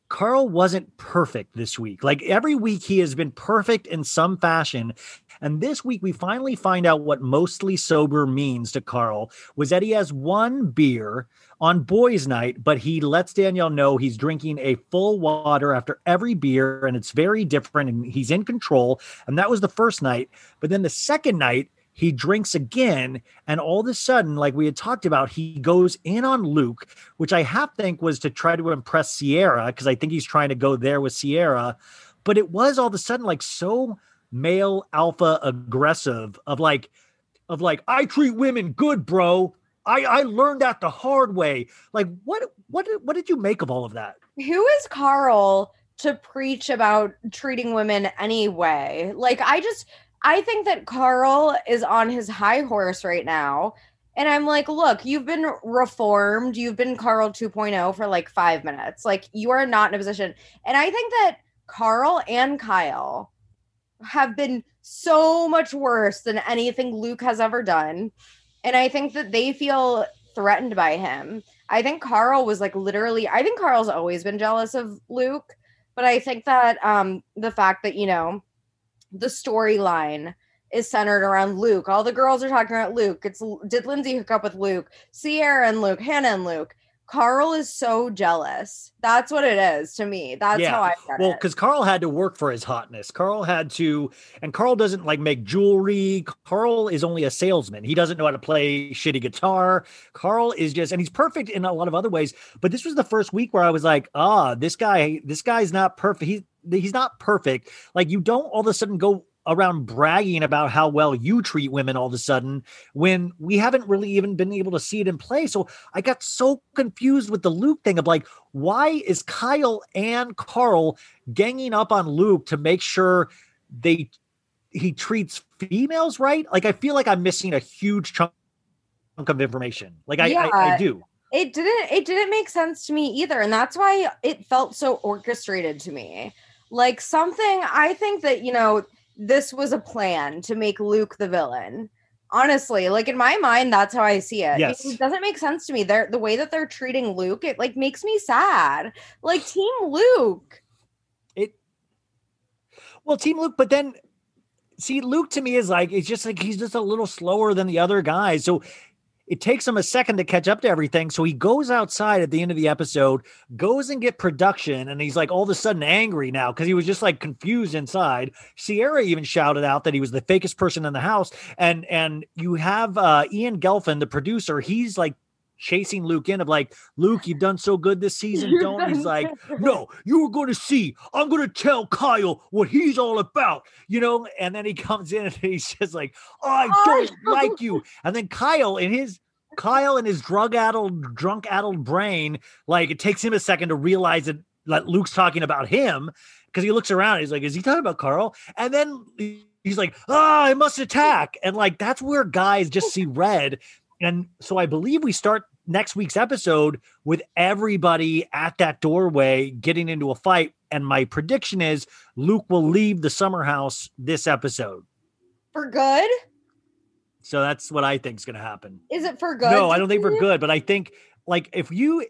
Carl wasn't perfect this week. Like every week, he has been perfect in some fashion. And this week, we finally find out what mostly sober means to Carl was that he has one beer on boys' night, but he lets Danielle know he's drinking a full water after every beer, and it's very different, and he's in control. And that was the first night. But then the second night, he drinks again, and all of a sudden, like we had talked about, he goes in on Luke, which I half think was to try to impress Sierra, because I think he's trying to go there with Sierra. But it was all of a sudden like so male alpha aggressive of like, of like, I treat women good, bro. I, I learned that the hard way. Like, what what what did you make of all of that? Who is Carl to preach about treating women anyway? Like, I just, I think that Carl is on his high horse right now. And I'm like, look, you've been reformed. You've been Carl 2.0 for like five minutes. Like, you are not in a position. And I think that Carl and Kyle have been so much worse than anything Luke has ever done. And I think that they feel threatened by him. I think Carl was like literally, I think Carl's always been jealous of Luke, but I think that um the fact that, you know, the storyline is centered around Luke. All the girls are talking about Luke. It's did Lindsay hook up with Luke? Sierra and Luke, Hannah and Luke. Carl is so jealous. That's what it is to me. That's Yeah. how I get Well, because Carl had to work for his hotness. Carl had to, and Carl doesn't like make jewelry. Carl is only a salesman. He doesn't know how to play shitty guitar. Carl is just, and he's perfect in a lot of other ways. But this was the first week where I was like, ah, this guy, this guy's not perfect. He's he's not perfect. Like you don't all of a sudden go around bragging about how well you treat women all of a sudden when we haven't really even been able to see it in play. So I got so confused with the Luke thing of like, why is Kyle and Carl ganging up on Luke to make sure they he treats females right? Like I feel like I'm missing a huge chunk of information. Like I, I, I do. it didn't it didn't make sense to me either and that's why it felt so orchestrated to me like something i think that you know this was a plan to make luke the villain. Honestly like in my mind that's how i see it. Yes. it doesn't make sense to me. They're the way that they're treating luke it like makes me sad. Like team luke. It well, Team Luke, but then see, Luke to me is like it's just like he's just a little slower than the other guys. So it takes him a second to catch up to everything. So he goes outside at the end of the episode, goes and get production, and he's like all of a sudden angry now because he was just like confused inside. Sierra even shouted out that he was the fakest person in the house, and and you have uh, Ian Gelfin, the producer. He's like chasing Luke in of like, Luke, you've done so good this season, don't? He's like, no, you're going to see. I'm going to tell Kyle what he's all about, you know. And then he comes in and he's just like, I don't like you. And then Kyle in his Kyle in his drug addled, drunk addled brain, like it takes him a second to realize that like Luke's talking about him because he looks around. He's like, is he talking about Carl? And then he's like, ah, I must attack. And like that's where guys just see red. And so I believe we start next week's episode with everybody at that doorway getting into a fight. And my prediction is Luke will leave the summer house this episode. for good So that's what I think is going to happen. is it for good No, I don't think we're good, but I think like if you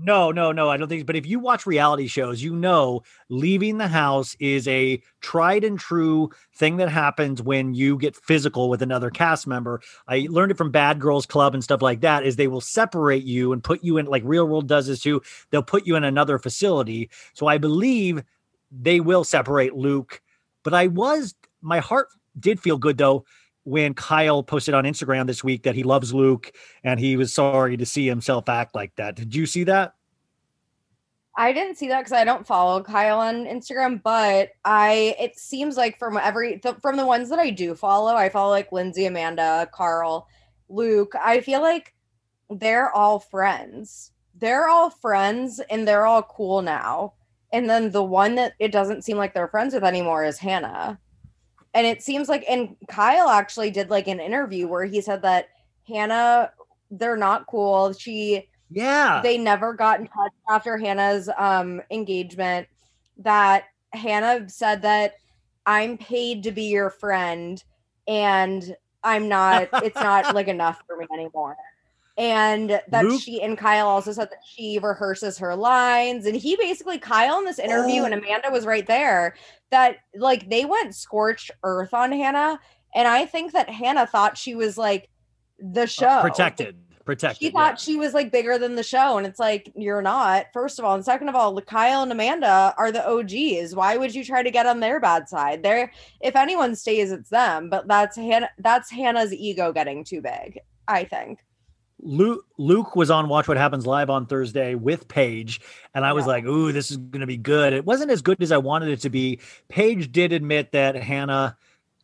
no, no, no, I don't think but if you watch reality shows, you know leaving the house is a tried and true thing that happens when you get physical with another cast member. I learned it from Bad Girls Club and stuff like that is they will separate you and put you in like Real World does this too. They'll put you in another facility. So I believe they will separate Luke, but I was my heart did feel good though when Kyle posted on Instagram this week that he loves Luke and he was sorry to see himself act like that. Did you see that? I didn't see that because I don't follow Kyle on Instagram, but I it seems like from every from the ones that I do follow, I follow like Lindsay, Amanda, Carl, Luke. I feel like they're all friends. They're all friends and they're all cool now. And then the one that it doesn't seem like they're friends with anymore is Hannah. And it seems like and Kyle actually did like an interview where he said that Hannah they're not cool. She Yeah. they never got in touch after Hannah's um engagement that Hannah said that I'm paid to be your friend and I'm not it's not like enough for me anymore. And that Luke- she and Kyle also said that she rehearses her lines. And he basically, Kyle in this interview, Oh. and Amanda was right there, that like they went scorched earth on Hannah. And I think that Hannah thought she was like the uh, show. protected, protected. She yeah. thought she was like bigger than the show, and it's like you're not. First of all, and second of all, Kyle and Amanda are the OGs. Why would you try to get on their bad side? They're if anyone stays, it's them. But that's Hannah. That's Hannah's ego getting too big. I think. Luke, Luke was on Watch What Happens Live on Thursday with Paige, and I was Yeah. like, "Ooh, this is going to be good." It wasn't as good as I wanted it to be. Paige did admit that Hannah,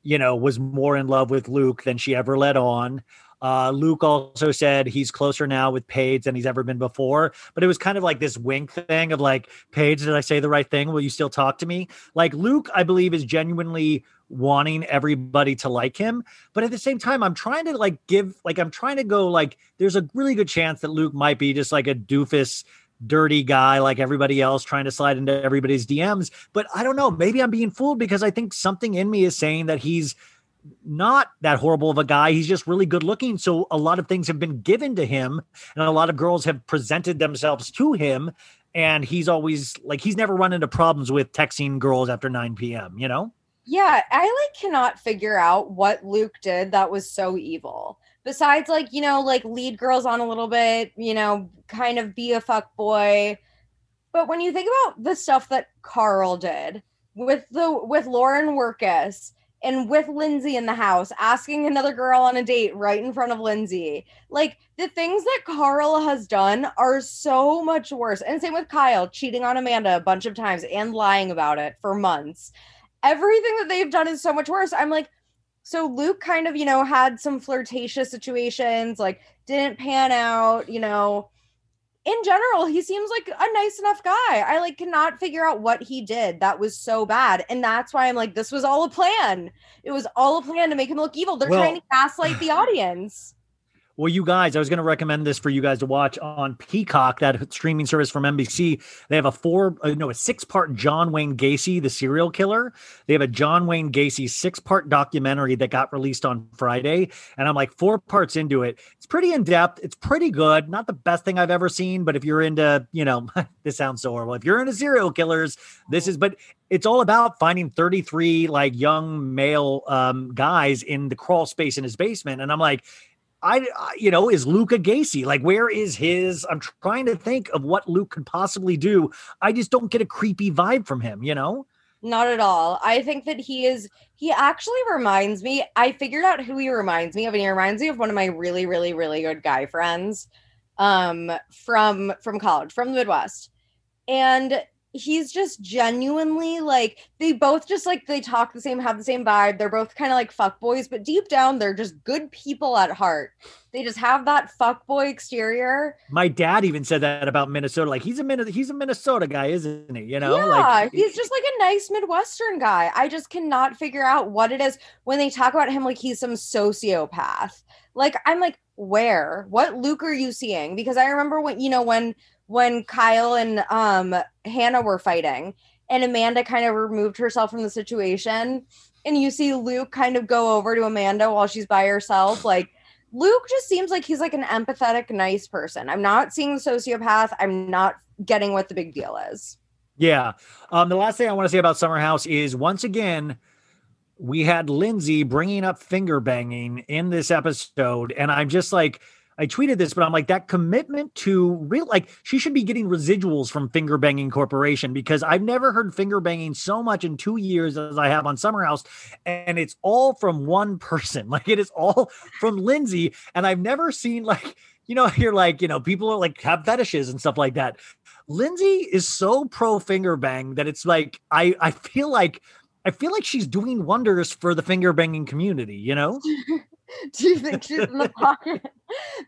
you know, was more in love with Luke than she ever let on. Uh, Luke also said he's closer now with Paige than he's ever been before, but it was kind of like this wink thing of like, Paige, did I say the right thing? Will you still talk to me? Like Luke, I believe, is genuinely wanting everybody to like him but at the same time i'm trying to like give like i'm trying to go like there's a really good chance that luke might be just like a doofus dirty guy like everybody else trying to slide into everybody's dms but i don't know maybe i'm being fooled because i think something in me is saying that he's not that horrible of a guy he's just really good looking so a lot of things have been given to him and a lot of girls have presented themselves to him and he's always like he's never run into problems with texting girls after 9 p.m you know Yeah, I like cannot figure out what Luke did that was so evil. Besides, like, you know, like lead girls on a little bit, you know, kind of be a fuck boy. But when you think about the stuff that Carl did with the with Lauren Wirkus and with Lindsay in the house, asking another girl on a date right in front of Lindsay, like the things that Carl has done are so much worse. And same with Kyle, cheating on Amanda a bunch of times and lying about it for months everything that they've done is so much worse. I'm like, so Luke kind of, you know, had some flirtatious situations, like didn't pan out, you know. In general, he seems like a nice enough guy. I like cannot figure out what he did that was so bad. And that's why I'm like, this was all a plan. It was all a plan to make him look evil. They're Well- trying to gaslight the audience. Well, you guys, I was going to recommend this for you guys to watch on Peacock, that streaming service from NBC. They have a four, uh, no, a six part John Wayne Gacy, the serial killer. They have a John Wayne Gacy six part documentary that got released on Friday. And I'm like four parts into it. It's pretty in depth. It's pretty good. Not the best thing I've ever seen, but if you're into, you know, this sounds so horrible. If you're into serial killers, this is, but it's all about finding 33 like young male um, guys in the crawl space in his basement. And I'm like, I, I- you know, is Luca Gacy like where is his? I'm trying to think of what Luke could possibly do. I just don't get a creepy vibe from him, you know? Not at all. I think that he is he actually reminds me. I figured out who he reminds me of, and he reminds me of one of my really, really, really good guy friends um from from college, from the Midwest. And he's just genuinely like they both just like they talk the same, have the same vibe. They're both kind of like fuck boys, but deep down they're just good people at heart. They just have that fuck boy exterior. My dad even said that about Minnesota. Like he's a Min- he's a Minnesota guy, isn't he? You know, yeah, like he's just like a nice Midwestern guy. I just cannot figure out what it is when they talk about him like he's some sociopath. Like I'm like, where? What Luke are you seeing? Because I remember when you know when when Kyle and um Hannah were fighting and Amanda kind of removed herself from the situation and you see Luke kind of go over to Amanda while she's by herself like Luke just seems like he's like an empathetic nice person. I'm not seeing the sociopath. I'm not getting what the big deal is. Yeah. Um, the last thing I want to say about Summer House is once again, we had Lindsay bringing up finger banging in this episode, and I'm just like, I tweeted this, but I'm like, that commitment to real, like, she should be getting residuals from Finger Banging Corporation because I've never heard finger banging so much in two years as I have on Summer House, and it's all from one person. Like, it is all from Lindsay, and I've never seen like, you know, you're like, you know, people are like have fetishes and stuff like that. Lindsay is so pro finger bang that it's like I I feel like I feel like she's doing wonders for the finger banging community, you know? Do you think she's in the pocket?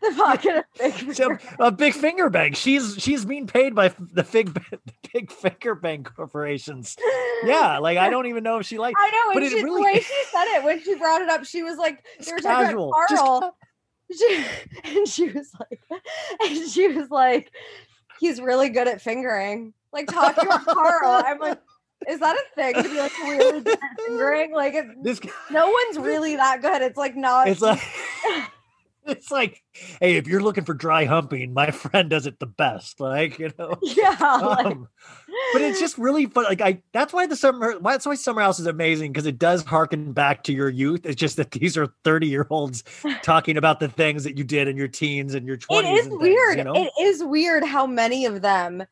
The pocket of big So a big finger bank. She's she's being paid by the big the big finger bank corporations. Yeah, like I don't even know if she like I know, but she, really- the way she said it when she brought it up, she was like, they were talking casual. about Just Carl. She, and she was like, and she was like, he's really good at fingering. Like talking about Carl. I'm like, is that a thing to be like really good at fingering? Like, it, this no one's really that good. It's like not. it's like it's like, hey, if you're looking for dry humping, my friend does it the best. Like, you know. Yeah. like- Um, but it's just really fun. Like I, that's why the summer, why that's why Summer House is amazing because it does harken back to your youth. It's just that these are thirty year olds talking about the things that you did in your teens and your it twenties. is weird. It is weird how many of them,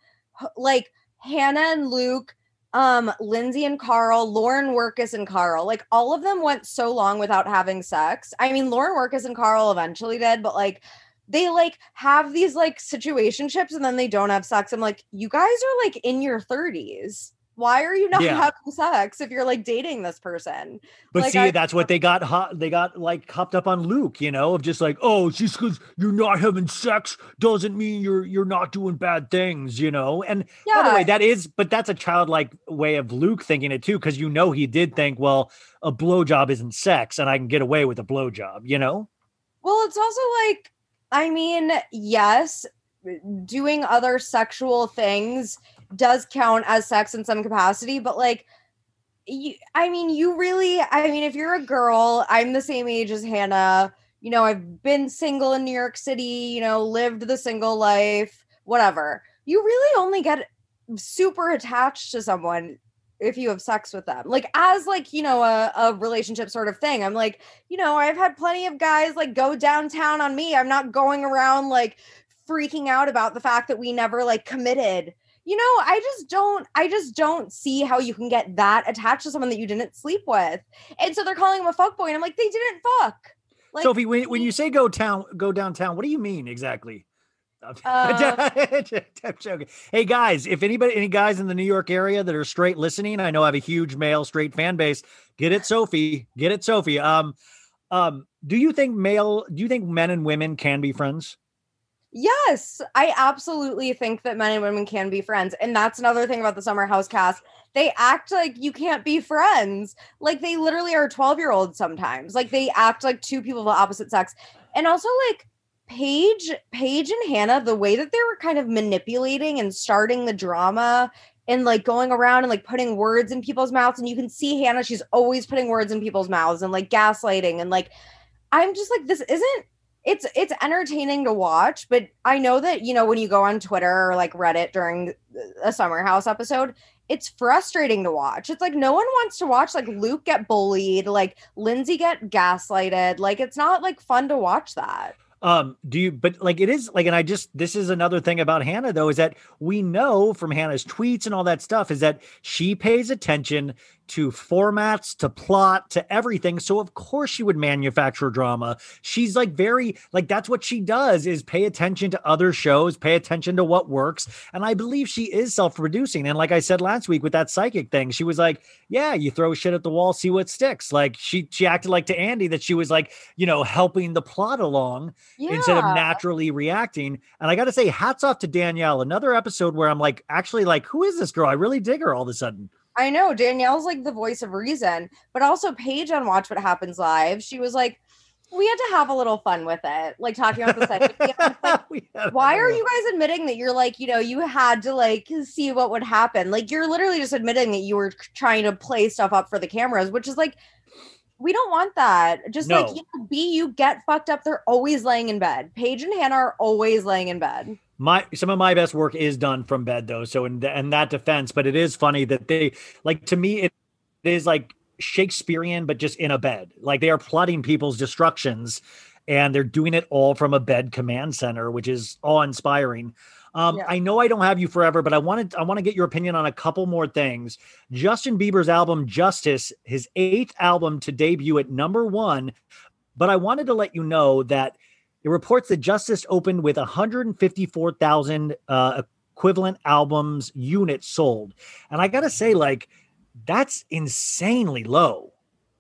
like Hannah and Luke, um, Lindsay and Carl, Lauren Wirkus and Carl, like all of them went so long without having sex. I mean, Lauren Wirkus and Carl eventually did, but like they like have these like situationships and then they don't have sex. I'm like, you guys are like in your 30s. Why are you not Yeah. having sex if you're like dating this person? But Like, see, I- that's what they got hot. They got like hopped up on Luke, you know, of just like, oh, just because you're not having sex doesn't mean you're you're not doing bad things, you know. And by the way, that is, but that's a childlike way of Luke thinking it too, because you know he did think, well, a blowjob isn't sex, and I can get away with a blowjob, you know. Well, it's also like, I mean, yes, doing other sexual things does count as sex in some capacity, but like, you, I mean, you really, I mean, if you're a girl, I'm the same age as Hannah. You know, I've been single in New York City, you know, lived the single life, whatever. You really only get super attached to someone if you have sex with them. Like, as like, you know, a, a relationship sort of thing. I'm like, you know, I've had plenty of guys like go downtown on me. I'm not going around like freaking out about the fact that we never like committed. You know, I just don't I just don't see how you can get that attached to someone that you didn't sleep with. And so they're calling him a fuckboy. And I'm like, they didn't fuck. Like Sophie, when, when you say go town, go downtown, what do you mean exactly? Uh, I'm joking. Hey guys, if anybody, any guys in the New York area that are straight listening, I know I have a huge male straight fan base. Get it, Sophie. Get it, Sophie. Um, um, do you think male? Do you think men and women can be friends? Yes, I absolutely think that men and women can be friends. And that's another thing about the Summer House cast. They act like you can't be friends. Like they literally are 12 year olds sometimes. Like they act like two people of the opposite sex. And also, like, Paige, Paige and Hannah, the way that they were kind of manipulating and starting the drama and like going around and like putting words in people's mouths. And you can see Hannah, she's always putting words in people's mouths and like gaslighting. And like, I'm just like, this isn't it's it's entertaining to watch but i know that you know when you go on twitter or like reddit during a summer house episode it's frustrating to watch. It's like no one wants to watch like luke get bullied like lindsay get gaslighted. Like it's not like fun to watch that. Um, do you, but like it is like, and I just, this is another thing about Hannah though, is that we know from Hannah's tweets and all that stuff is that she pays attention to formats, to plot, to everything. So of course she would manufacture drama. She's like very, like that's what she does is pay attention to other shows, pay attention to what works. And I believe she is self-producing. And like I said last week with that psychic thing, she was like, yeah, you throw shit at the wall, see what sticks. Like she, she acted like to Andy that she was like, you know, helping the plot along instead of naturally reacting. And I got to say, hats off to Danielle. Another episode where I'm like, actually, like, who is this girl? I really dig her all of a sudden. I know Danielle's like the voice of reason, but also Paige on Watch What Happens Live. She was like, we had to have a little fun with it, like talking about the set. Like, why are you guys admitting that you're like, you know, you had to like see what would happen? Like, you're literally just admitting that you were trying to play stuff up for the cameras, which is like, we don't want that. Just like, you know, B, you get fucked up. They're always laying in bed. Paige and Hannah are always laying in bed. My some of my best work is done from bed though so in, in that defense but it is funny that they like to me it is like shakespearean but just in a bed like they are plotting people's destructions and they're doing it all from a bed command center which is awe-inspiring um, Yeah. I know I don't have you forever, but I wanted I want to get your opinion on a couple more things. Justin Bieber's album Justice, his eighth album to debut at number one, but I wanted to let you know that it reports that Justice opened with 154,000 uh, equivalent albums units sold. And I got to say, like, that's insanely low.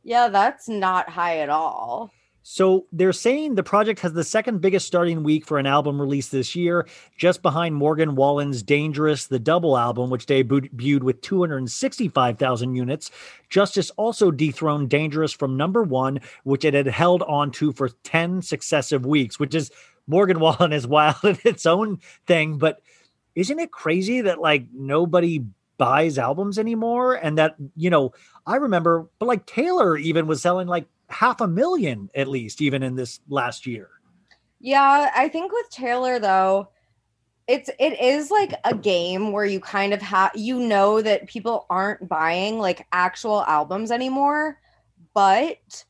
Yeah, that's not high at all. So they're saying the project has the second biggest starting week for an album released this year, just behind Morgan Wallen's Dangerous, the double album, which debuted with 265,000 units. Justice also dethroned Dangerous from number one, which it had held on to for 10 successive weeks, which is Morgan Wallen is wild in its own thing. But isn't it crazy that like nobody buys albums anymore? And that, you know, I remember, but like Taylor even was selling like half a million at least, even in this last year. Yeah, I think with Taylor though, it's it is like a game where you kind of have you know that people aren't buying like actual albums anymore, but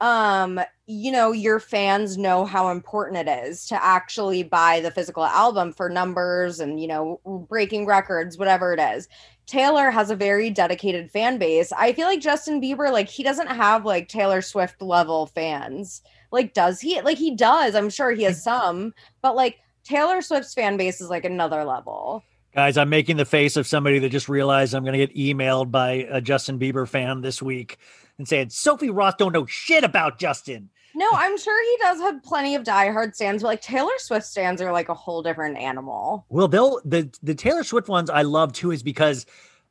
um you know your fans know how important it is to actually buy the physical album for numbers and you know breaking records whatever it is taylor has a very dedicated fan base. I feel like justin bieber like he doesn't have like taylor swift level fans. Like does he? Like he does. I'm sure he has some but like taylor swift's fan base is like another level. Guys, I'm making the face of somebody that just realized I'm going to get emailed by a Justin Bieber fan this week and saying Sophie Ross don't know shit about Justin. No i'm sure he does have plenty of diehard stands but like taylor swift stands are like a whole different animal. Well, they'll the the Taylor Swift ones I love too is because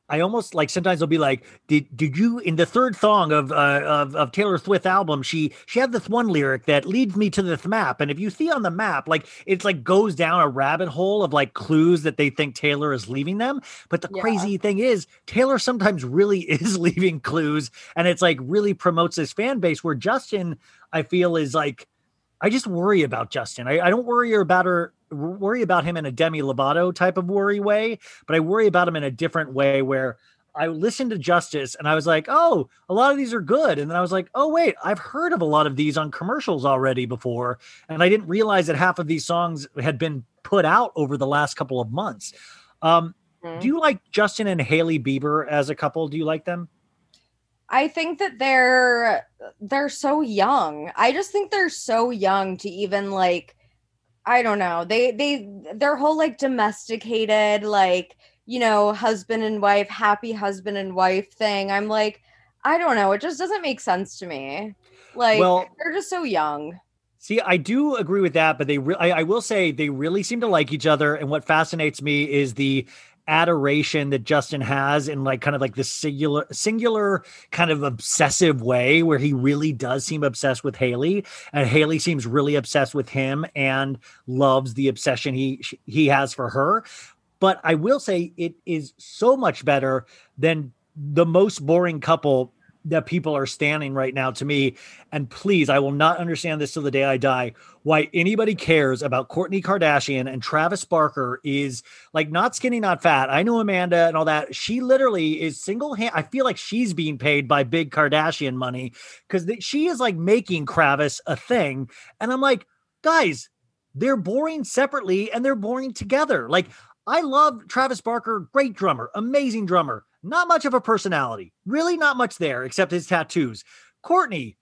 I almost like sometimes they'll be like, did did you in the third song of uh, of of Taylor Swift album she she had this one lyric that leads me to this map, and if you see on the map, like it's like goes down a rabbit hole of like clues that they think Taylor is leaving them. But the Yeah. crazy thing is, Taylor sometimes really is leaving clues, and it's like really promotes this fan base. Where Justin, I feel, is like. I just worry about Justin. I, I don't worry about her worry about him in a Demi Lovato type of worry way, but I worry about him in a different way where I listened to Justice and I was like, oh, a lot of these are good. And then I was like, oh, wait, I've heard of a lot of these on commercials already before. And I didn't realize that half of these songs had been put out over the last couple of months. Um, Mhm. do you like Justin and Hailey Bieber as a couple? Do you like them? I think that they're they're so young. I just think they're so young to even like I don't know. They they their whole like domesticated like, you know, husband and wife, happy husband and wife thing. I'm like I don't know. It just doesn't make sense to me. Like Well- they're just so young. See, I do agree with that, but they, re- I, I will say, they really seem to like each other. And what fascinates me is the adoration that Justin has in like kind of like this singular, singular kind of obsessive way, where he really does seem obsessed with Hailey, and Hailey seems really obsessed with him and loves the obsession he he has for her. But I will say, it is so much better than the most boring couple that people are standing right now to me. And please, I will not understand this till the day I die. Why anybody cares about Kourtney Kardashian and Travis Barker is like not skinny, not fat. I know Amanda and all that. She literally is single hand. I feel like she's being paid by big Kardashian money because she is like making Travis a thing. And I'm like, guys, they're boring separately and they're boring together. Like, I love Travis Barker, great drummer, amazing drummer. Not much of a personality, really not much there except his tattoos. Kourtney,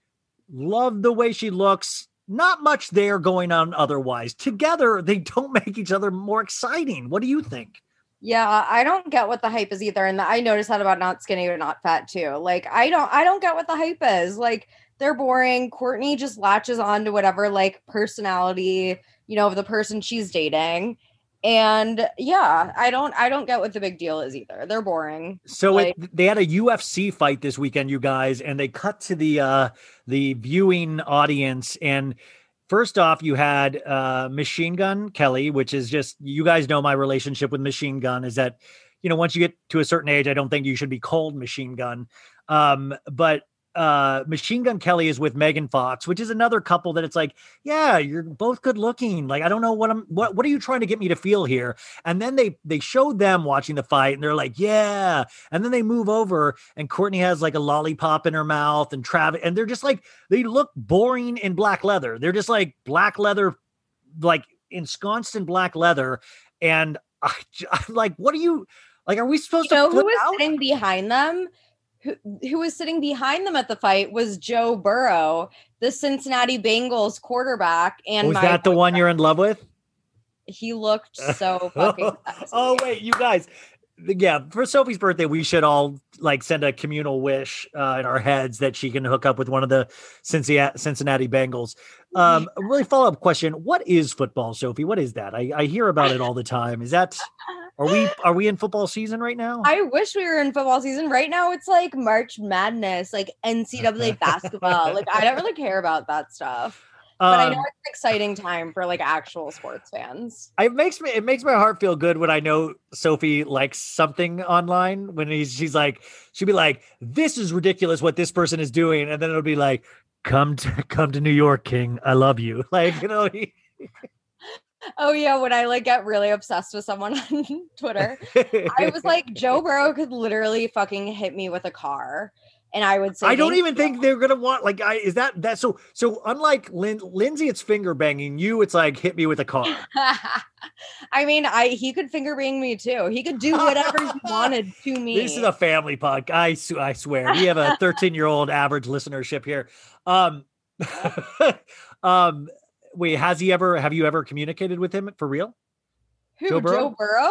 love the way she looks. Not much there going on otherwise. Together, they don't make each other more exciting. What do you think? Yeah, I don't get what the hype is either. And I noticed that about not skinny or not fat too. Like I don't I don't get what the hype is. Like they're boring. Kourtney just latches on to whatever like personality, you know, of the person she's dating. And yeah, I don't I don't get what the big deal is either. They're boring. So Like- it, they had a UFC fight this weekend, you guys, and they cut to the uh the viewing audience. And first off, you had uh Machine Gun Kelly, which is just you guys know my relationship with Machine Gun is that you know once you get to a certain age, I don't think you should be called Machine Gun. Um, but uh Machine Gun Kelly is with Megan Fox, which is another couple that it's like, yeah, you're both good looking. Like, I don't know what I'm what what are you trying to get me to feel here? And then they they showed them watching the fight, and they're like, yeah. And then they move over, and Kourtney has like a lollipop in her mouth, and Travis, and they're just like they look boring in black leather. They're just like black leather, like ensconced in black leather. And I, I'm like, what are you like? Are we supposed You know to who was out? sitting behind them? Who, who was sitting behind them at the fight was Joe Burrow, the Cincinnati Bengals quarterback. And Was my that the one you're in love with? he looked so fucking oh wait, you guys. Yeah, for Sophie's birthday, we should all like send a communal wish uh, in our heads that she can hook up with one of the Cincinnati, Bengals. Um, a really follow up question: What is football, Sophie? What is that? I, I hear about it all the time. Is that are we are we in football season right now? I wish we were in football season. Right now, it's like March Madness, like NCAA basketball. Like, I don't really care about that stuff. But I Um, know it's an exciting time for like actual sports fans. it makes me it makes my heart feel good when I know Sophie likes something online. When he's she's like she'd be like, "This is ridiculous what this person is doing," and then it'll be like, "Come to come to New York, King. I love you." Like you know, he, Oh yeah, when I like get really obsessed with someone on Twitter, I was like, Joe Burrow could literally fucking hit me with a car, and I would say, I don't even you." think they're gonna want like I is that that so so unlike Lin, Lindsay, it's finger banging. You, it's like hit me with a car. I mean, I he could finger bang me too. He could do whatever he wanted to me. This is a family podcast. I swear we have a 13 year old average listenership here. Um, um, wait, has he ever? Have you ever communicated with him for real? Who, Joe Joe Burrow? Burrow?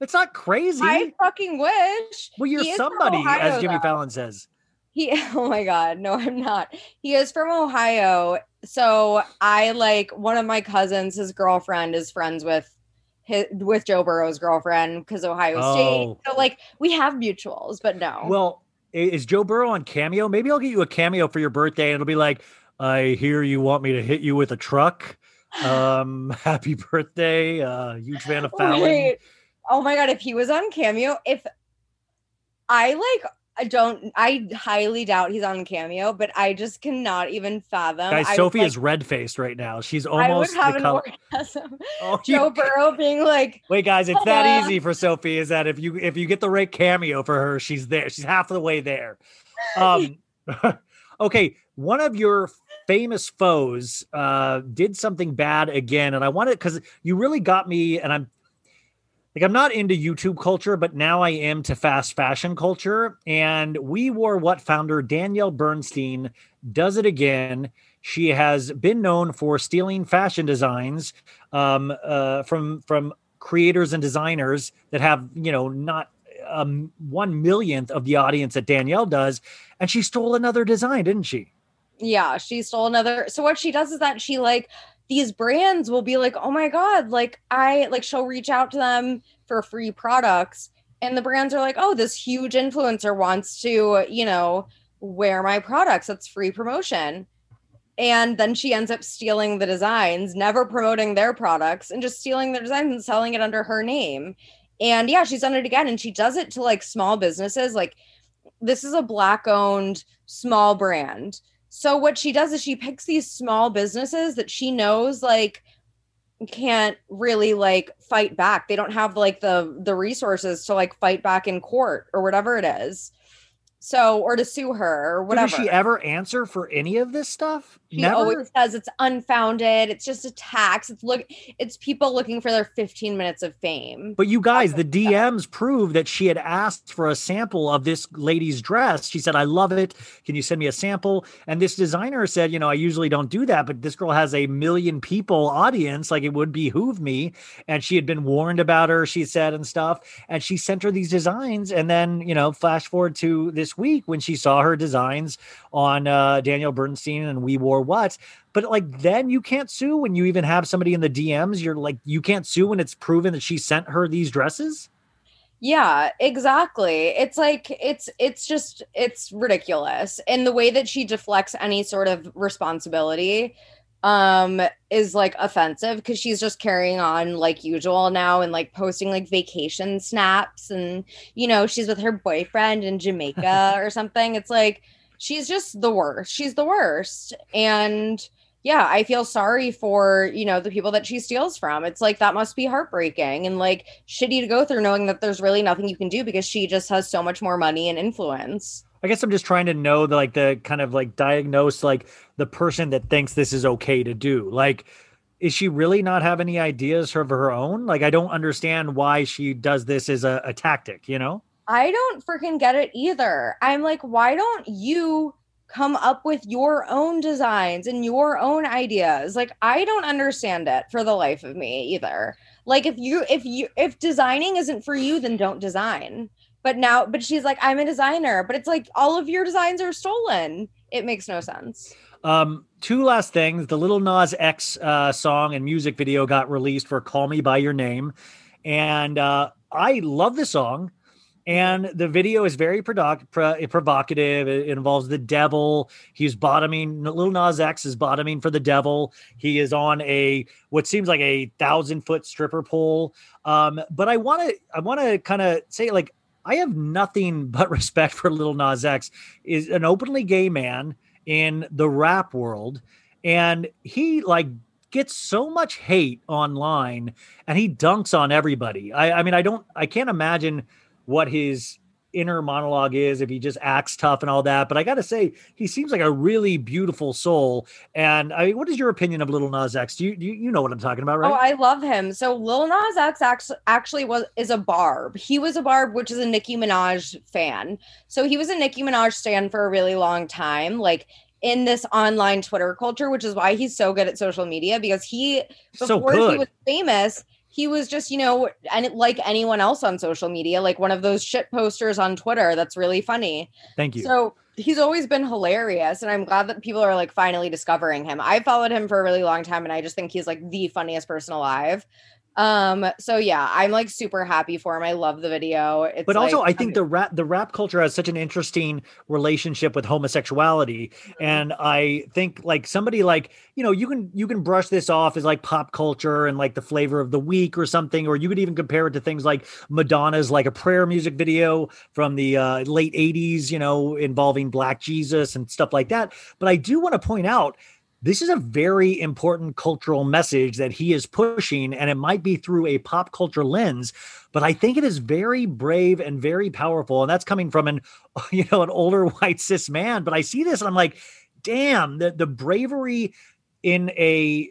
It's not crazy. I fucking wish. well, you're He is from somebody, as Jimmy though. Fallon says. He oh my god, no, I'm not. He is from Ohio. So I like one of my cousins, his girlfriend is friends with his with Joe Burrow's girlfriend because Ohio Oh. State. So like we have mutuals, but no. Well, is Joe Burrow on Cameo? Maybe I'll get you a cameo for your birthday, and it'll be like, "I hear you want me to hit you with a truck." Um, happy birthday, uh, huge fan of Fallon. Wait. Oh my god, if he was on Cameo, if I like I don't I highly doubt he's on Cameo, but I just cannot even fathom. Guys, I would, Sophie like- is red faced right now. She's almost I would have the an color. orgasm. Oh, Joe Burrow being like, Wait, guys, it's that easy for Sophie. Is that if you if you get the right cameo for her, she's there. She's half of the way there. Um, okay, one of your famous foes uh, did something bad again, and I wanted because you really got me, and I'm like I'm not into YouTube culture, but now I am to fast fashion culture. And we wore what founder Danielle Bernstein does it again. She has been known for stealing fashion designs um, uh, from from creators and designers that have you know not um, one millionth of the audience that Danielle does, and she stole another design, didn't she? Yeah, she stole another. So what she does is that she like these brands will be like, oh my god, like I like she'll reach out to them for free products, and the brands are like, oh, this huge influencer wants to, you know, wear my products. That's free promotion. And then she ends up stealing the designs, never promoting their products, and just stealing their designs and selling it under her name. And yeah, she's done it again, and she does it to like small businesses. Like this is a black owned small brand. So what she does is she picks these small businesses that she knows like can't really like fight back. They don't have like the the resources to like fight back in court or whatever it is. So or to sue her or whatever. Does she ever answer for any of this stuff? She Never. always says it's unfounded. It's just a tax. It's look. It's people looking for their 15 minutes of fame. But you guys, the DMs prove that she had asked for a sample of this lady's dress. She said, I love it. Can you send me a sample? And this designer said, You know, I usually don't do that, but this girl has a million people audience. Like it would behoove me. And she had been warned about her, she said, and stuff. And she sent her these designs. And then, you know, flash forward to this week when she saw her designs on uh, Danielle Bernstein and We Wore What. But like then you can't sue when you even have somebody in the DMs. You're like, you can't sue when it's proven that she sent her these dresses. Yeah, exactly. It's like it's it's just it's ridiculous. And the way that she deflects any sort of responsibility um is like offensive because she's just carrying on like usual now and like posting like vacation snaps and you know she's with her boyfriend in Jamaica or something. It's like she's just the worst. She's the worst. And yeah, I feel sorry for, you know, the people that she steals from. It's like that must be heartbreaking and like shitty to go through knowing that there's really nothing you can do because she just has so much more money and influence. I guess I'm just trying to know the like the kind of like diagnose like the person that thinks this is okay to do. Like, is she really not have any ideas of her own? Like, I don't understand why she does this as a, a tactic, you know? I don't freaking get it either. I'm like, why don't you come up with your own designs and your own ideas? Like, I don't understand it for the life of me either. Like, if you, if you, if designing isn't for you, then don't design. But now, but she's like, I'm a designer, but it's like all of your designs are stolen. It makes no sense. Um, two last things. The Lil Nas X uh, song and music video got released for "Call Me by Your Name," and uh, I love the song. And the video is very provocative. It, it involves the devil. He's bottoming. Lil Nas X is bottoming for the devil. He is on a what seems like a thousand foot stripper pole. Um, but I want to, I want to kind of say like I have nothing but respect for Lil Nas X. Is an openly gay man in the rap world and he like gets so much hate online and he dunks on everybody. I, I mean, I don't, I can't imagine what his inner monologue is if he just acts tough and all that. But I got to say, he seems like a really beautiful soul. And I mean, what is your opinion of Lil Nas X? Do you, you, you know what I'm talking about, right? Oh, I love him. So Lil Nas X actually, actually was is a Barb. He was a Barb, which is a Nicki Minaj fan. So he was a Nicki Minaj stan for a really long time, like in this online Twitter culture, which is why he's so good at social media because he So before he was famous, he was just, you know, and like anyone else on social media, like one of those shit posters on Twitter that's really funny. Thank you. So he's always been hilarious, and I'm glad that people are like finally discovering him. I followed him for a really long time, and I just think he's like the funniest person alive. Um, so yeah, I'm like super happy for him. I love the video. It's but also like, i think the rap the rap culture has such an interesting relationship with homosexuality Mm-hmm. and i think like somebody like you know you can you can brush this off as like pop culture and like the flavor of the week or something or you could even compare it to things like madonna's like a prayer music video from the uh, late 80s you know involving black jesus and stuff like that but i do want to point out this is a very important cultural message that he is pushing, and it might be through a pop culture lens, but I think it is very brave and very powerful. And that's coming from an, you know, an older white cis man. But I see this and I'm like, damn, the, the bravery in a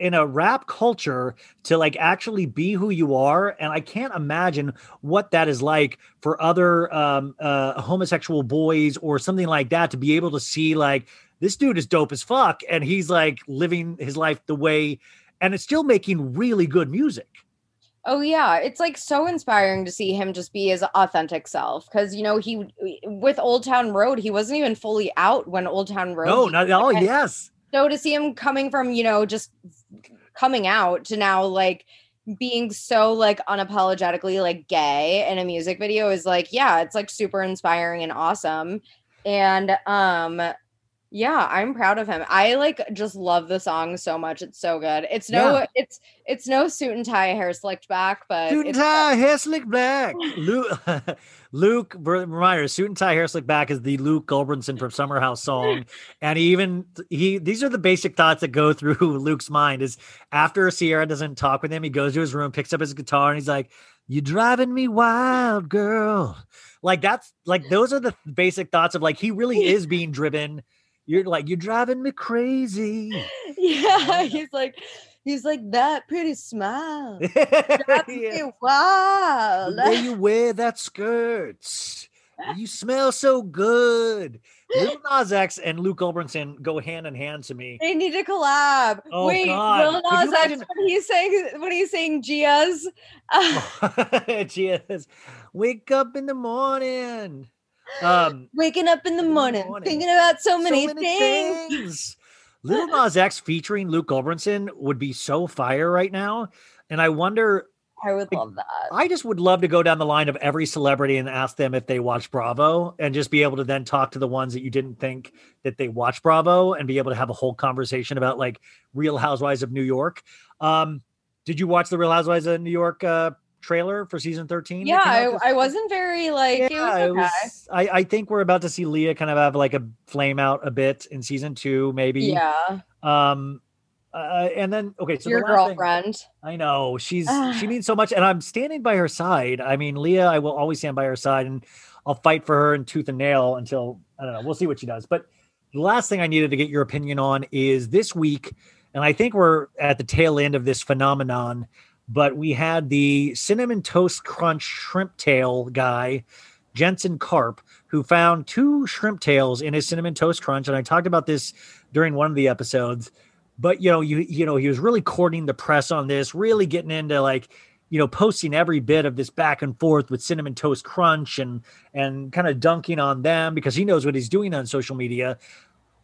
in a rap culture to like actually be who you are and i can't imagine what that is like for other um uh homosexual boys or something like that to be able to see like this dude is dope as fuck and he's like living his life the way and it's still making really good music Oh yeah, it's like so inspiring to see him just be his authentic self because you know he with Old Town Road he wasn't even fully out when Old Town Road. no not oh out. yes So to see him coming from you know just coming out to now like being so like unapologetically like gay in a music video is like yeah it's like super inspiring and awesome and um yeah i'm proud of him i like just love the song so much it's so good it's no Yeah. it's it's no suit and tie hair slicked back but Suit and it's tie, hair slick back. Luke, Luke, reminder, suit and tie, hair slick back is the Luke Gulbranson from Summer House song, and he even he. These are the basic thoughts that go through Luke's mind. Is after Ciara doesn't talk with him, he goes to his room, picks up his guitar, and he's like, "You driving me wild, girl." Like that's like those are the basic thoughts of like he really is being driven. You're like you're driving me crazy. yeah he's like he's like that pretty smile Yeah. wow the way you wear that skirt. You smell so good. Lil Nas X and Luke Gulbranson go hand in hand to me. They need to collab. Oh, Wait, God. Lil Nas X imagine- when he's saying when he's saying Gia's. uh, Cheers. Wake up in the morning. Um, waking up in the morning, morning. thinking about so so many, many things. things. Lil Nas X featuring Luke Gulbranson would be so fire right now. And I wonder, I would love that. I just would love to go down the line of every celebrity and ask them if they watch Bravo and just be able to then talk to the ones that you didn't think that they watch Bravo and be able to have a whole conversation about like Real Housewives of New York. Um, did you watch the Real Housewives of New York uh, trailer for season 13? Yeah, I, I wasn't very like it was Yeah, okay. was. I, I think we're about to see Leah kind of have like a flame out a bit in season two, maybe. yeah, Um, uh, and then okay, so your the last thing- girlfriend. I know she's she means so much, and I'm standing by her side. I mean, Leah, I will always stand by her side, and I'll fight for her in tooth and nail until I don't know. We'll see what she does. But the last thing I needed to get your opinion on is this week, and I think we're at the tail end of this phenomenon. But we had the cinnamon toast crunch shrimp tail guy, Jensen Karp, who found two shrimp tails in his cinnamon toast crunch, and I talked about this during one of the episodes but you know you you know he was really courting the press on this really getting into like you know posting every bit of this back and forth with cinnamon toast crunch and and kind of dunking on them because he knows what he's doing on social media.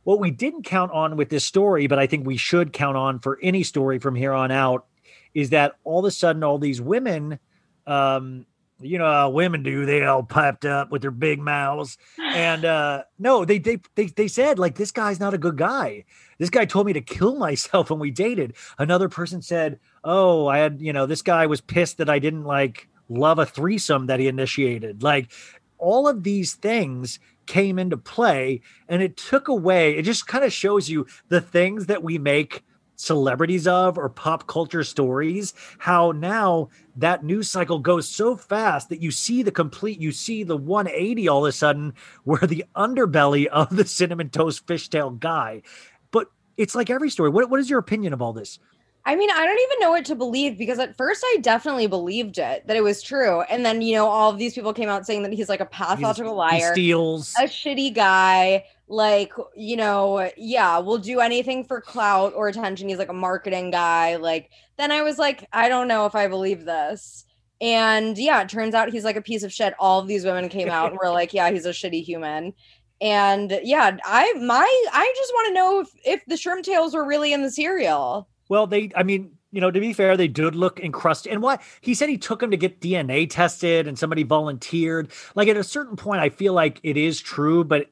What we didn't count on with this story but i think we should count on for any story from here on out is that all of a sudden all these women um you know how women do they all piped up with their big mouths. And uh no they they they, they said like this guy's not a good guy. This guy told me to kill myself when we dated. Another person said oh i had you know this guy was pissed that i didn't like love a threesome that he initiated. Like all of these things came into play and it took away it just kind of shows you the things that we make celebrities of or pop culture stories, how now that news cycle goes so fast that you see the complete, you see the 180 all of a sudden, where the underbelly of the cinnamon toast fishtail guy. But it's like every story. What, what is your opinion of all this? I mean, I don't even know what to believe because at first I definitely believed it that it was true. And then, you know, all of these people came out saying that he's like a pathological He liar, steals. a shitty guy. Like, you know, yeah, we'll do anything for clout or attention. He's like a marketing guy. Like, then I was like, I don't know if I believe this. And yeah, it turns out he's like a piece of shit. All of these women came out and were like, yeah, he's a shitty human. And yeah, I my I just want to know if if the shrimp tails were really in the cereal. Well, they, I mean, you know, to be fair, they did look encrusted. And what he said he took him to get DNA tested and somebody volunteered. Like at a certain point, I feel like it is true, but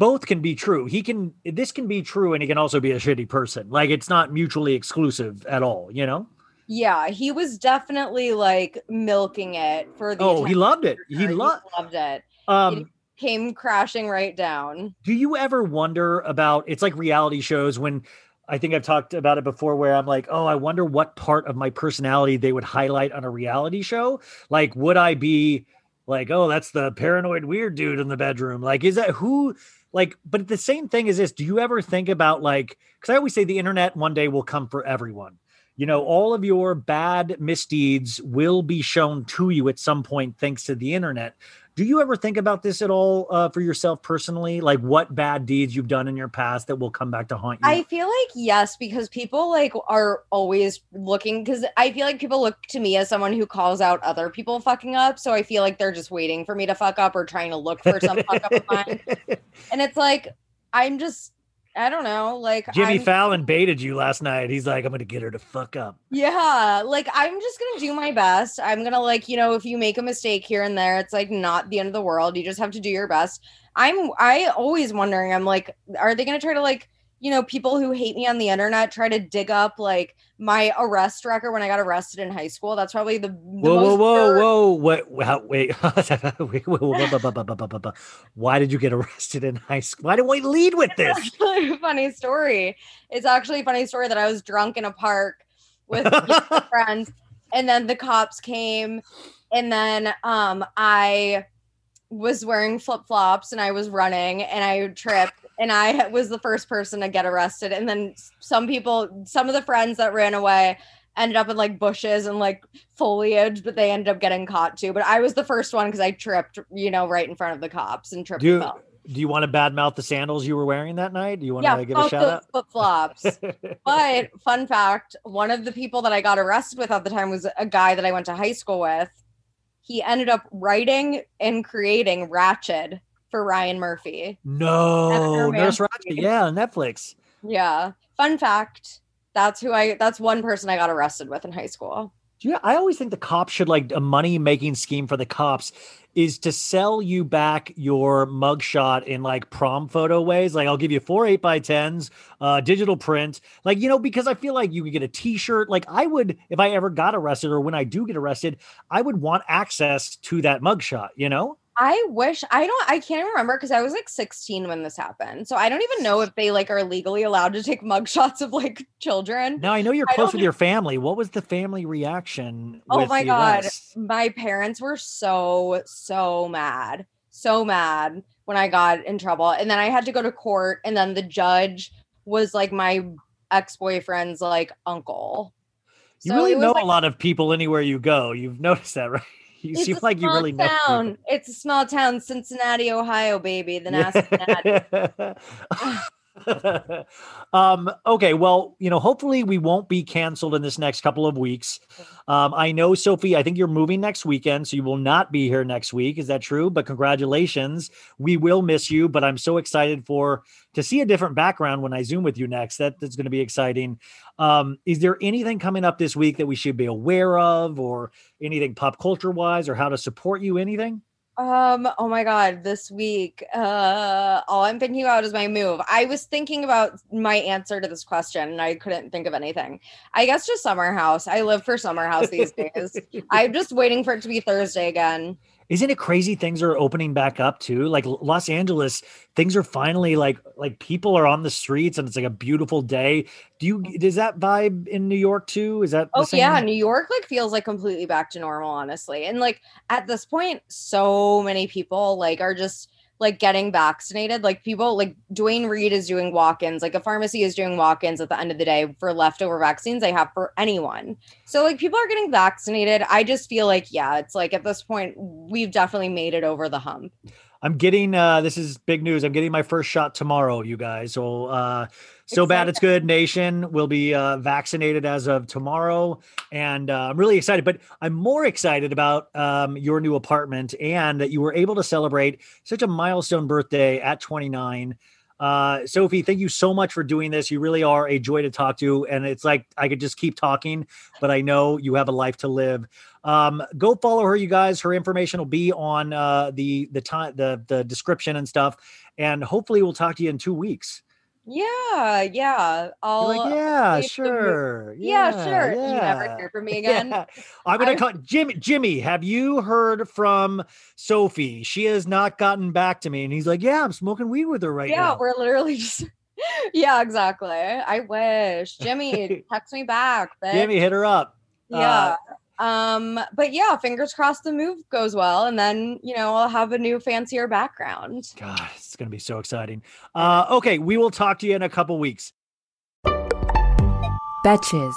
both can be true. He can, this can be true and he can also be a shitty person. Like it's not mutually exclusive at all, you know? Yeah, he was definitely like milking it for the. Oh, he loved it. He seeker. loved, loved it. um, Came crashing right down. do you ever wonder about it's like reality shows when I think I've talked about it before where I'm like, oh, I wonder what part of my personality they would highlight on a reality show. Like, would I be like, oh, that's the paranoid weird dude in the bedroom? Like, is that who like, but the same thing is this. Do you ever think about like, because I always say the internet one day will come for everyone. You know, all of your bad misdeeds will be shown to you at some point thanks to the internet. Do you ever think about this at all uh, for yourself personally? Like what bad deeds you've done in your past that will come back to haunt you? I feel like yes, because people like are always looking. Because I feel like people look to me as someone who calls out other people fucking up. So I feel like they're just waiting for me to fuck up or trying to look for some fuck up of mine. And it's like I'm just I don't know, like Jimmy I'm- Fallon baited you last night. He's like, I'm gonna get her to fuck up. Yeah, like I'm just gonna do my best. I'm gonna like, you know, if you make a mistake here and there, it's like not the end of the world. You just have to do your best. I'm I always wondering, I'm like, are they gonna try to like, you know, people who hate me on the internet try to dig up like my arrest record when I got arrested in high school. That's probably the, the whoa, whoa, whoa, whoa, wait, wait, wait, why did you get arrested in high school? Why did we lead with this? It's a funny story. It's actually a funny story that I was drunk in a park with friends, and then the cops came, and then um I was wearing flip flops and I was running and I tripped and I was the first person to get arrested. And then some people, some of the friends that ran away ended up in like bushes and like foliage, but they ended up getting caught too. But I was the first one because I tripped, you know, right in front of the cops and tripped Do you, do you want to badmouth the sandals you were wearing that night? Do you want Yeah, to give a shout out? flip flops. But fun fact, one of the people that I got arrested with at the time was a guy that I went to high school with. He ended up writing and creating Ratched for Ryan Murphy. no, Nurse Ratched. Yeah, Netflix. Yeah. Fun fact, that's who I that's one person I got arrested with in high school. Yeah, I always think the cops should like a money making scheme for the cops is to sell you back your mugshot in like prom photo ways. Like I'll give you four eight by tens, uh, digital print. Like you know, because I feel like you could get a T-shirt. Like I would, if I ever got arrested or when I do get arrested, I would want access to that mugshot. You know? I wish I don't I can't even remember because I was like 16 when this happened. So I don't even know if they like are legally allowed to take mugshots of like children. Now I know you're I close with your family. What was the family reaction? Oh my god, arrest? my parents were so so mad, so mad when I got in trouble, and then I had to go to court, and then the judge was like my ex boyfriend's like uncle. You So really know like, a lot of people anywhere you go. You've noticed that, right? You it's seem a like you small really know. people. town. It's a small town, Cincinnati, Ohio, baby. The nasty um okay well you know hopefully we won't be canceled in this next couple of weeks. Um i know sophie i think you're moving next weekend so you will not be here next week. Is that true? But congratulations. We will miss you but i'm so excited for to see a different background when i zoom with you next. That, that's going to be exciting. Um is there anything coming up this week that we should be aware of or anything pop culture wise or how to support you anything Um, oh my god, this week, uh all I'm thinking about is my move. I was thinking about my answer to this question and I couldn't think of anything. I guess just summer house. I live for summer house these days. I'm just waiting for it to be Thursday again. Isn't it crazy? Things are opening back up too. Like Los Angeles, things are finally like like people are on the streets and it's like a beautiful day. Do you does that vibe in New York too? Is that Oh yeah. New York like feels like completely back to normal, honestly. And like at this point, so many people like are just like getting vaccinated. Like people like Duane Reade is doing walk-ins, like a pharmacy is doing walk-ins at the end of the day for leftover vaccines they have for anyone. So like people are getting vaccinated. I just feel like, yeah, it's like at this point, we've definitely made it over the hump. I'm getting uh this is big news. I'm getting my first shot tomorrow, you guys. So uh so bad it's good nation will be uh vaccinated as of tomorrow and uh, I'm really excited, but I'm more excited about um your new apartment and that you were able to celebrate such a milestone birthday at 29. Uh Sophie, thank you so much for doing this. You really are a joy to talk to and it's like I could just keep talking, but I know you have a life to live. Um, go follow her, you guys. Her information will be on uh, the the time the the description and stuff. And hopefully, we'll talk to you in two weeks. Yeah, yeah. I'll like, yeah, hopefully the mo- sure, Yeah, sure. You never hear from me again. yeah. I'm gonna I- call Jimmy. Jimmy, have you heard from Sophie? She has not gotten back to me, and he's like, "Yeah, I'm smoking weed with her right now. yeah, we're literally just yeah, exactly. I wish. Jimmy, text me back. Bitch. Jimmy, hit her up. Yeah. Um, but yeah, fingers crossed the move goes well, and then you know, I'll have a new fancier background. God, it's gonna be so exciting. Uh, okay, we will talk to you in a couple weeks. Betches.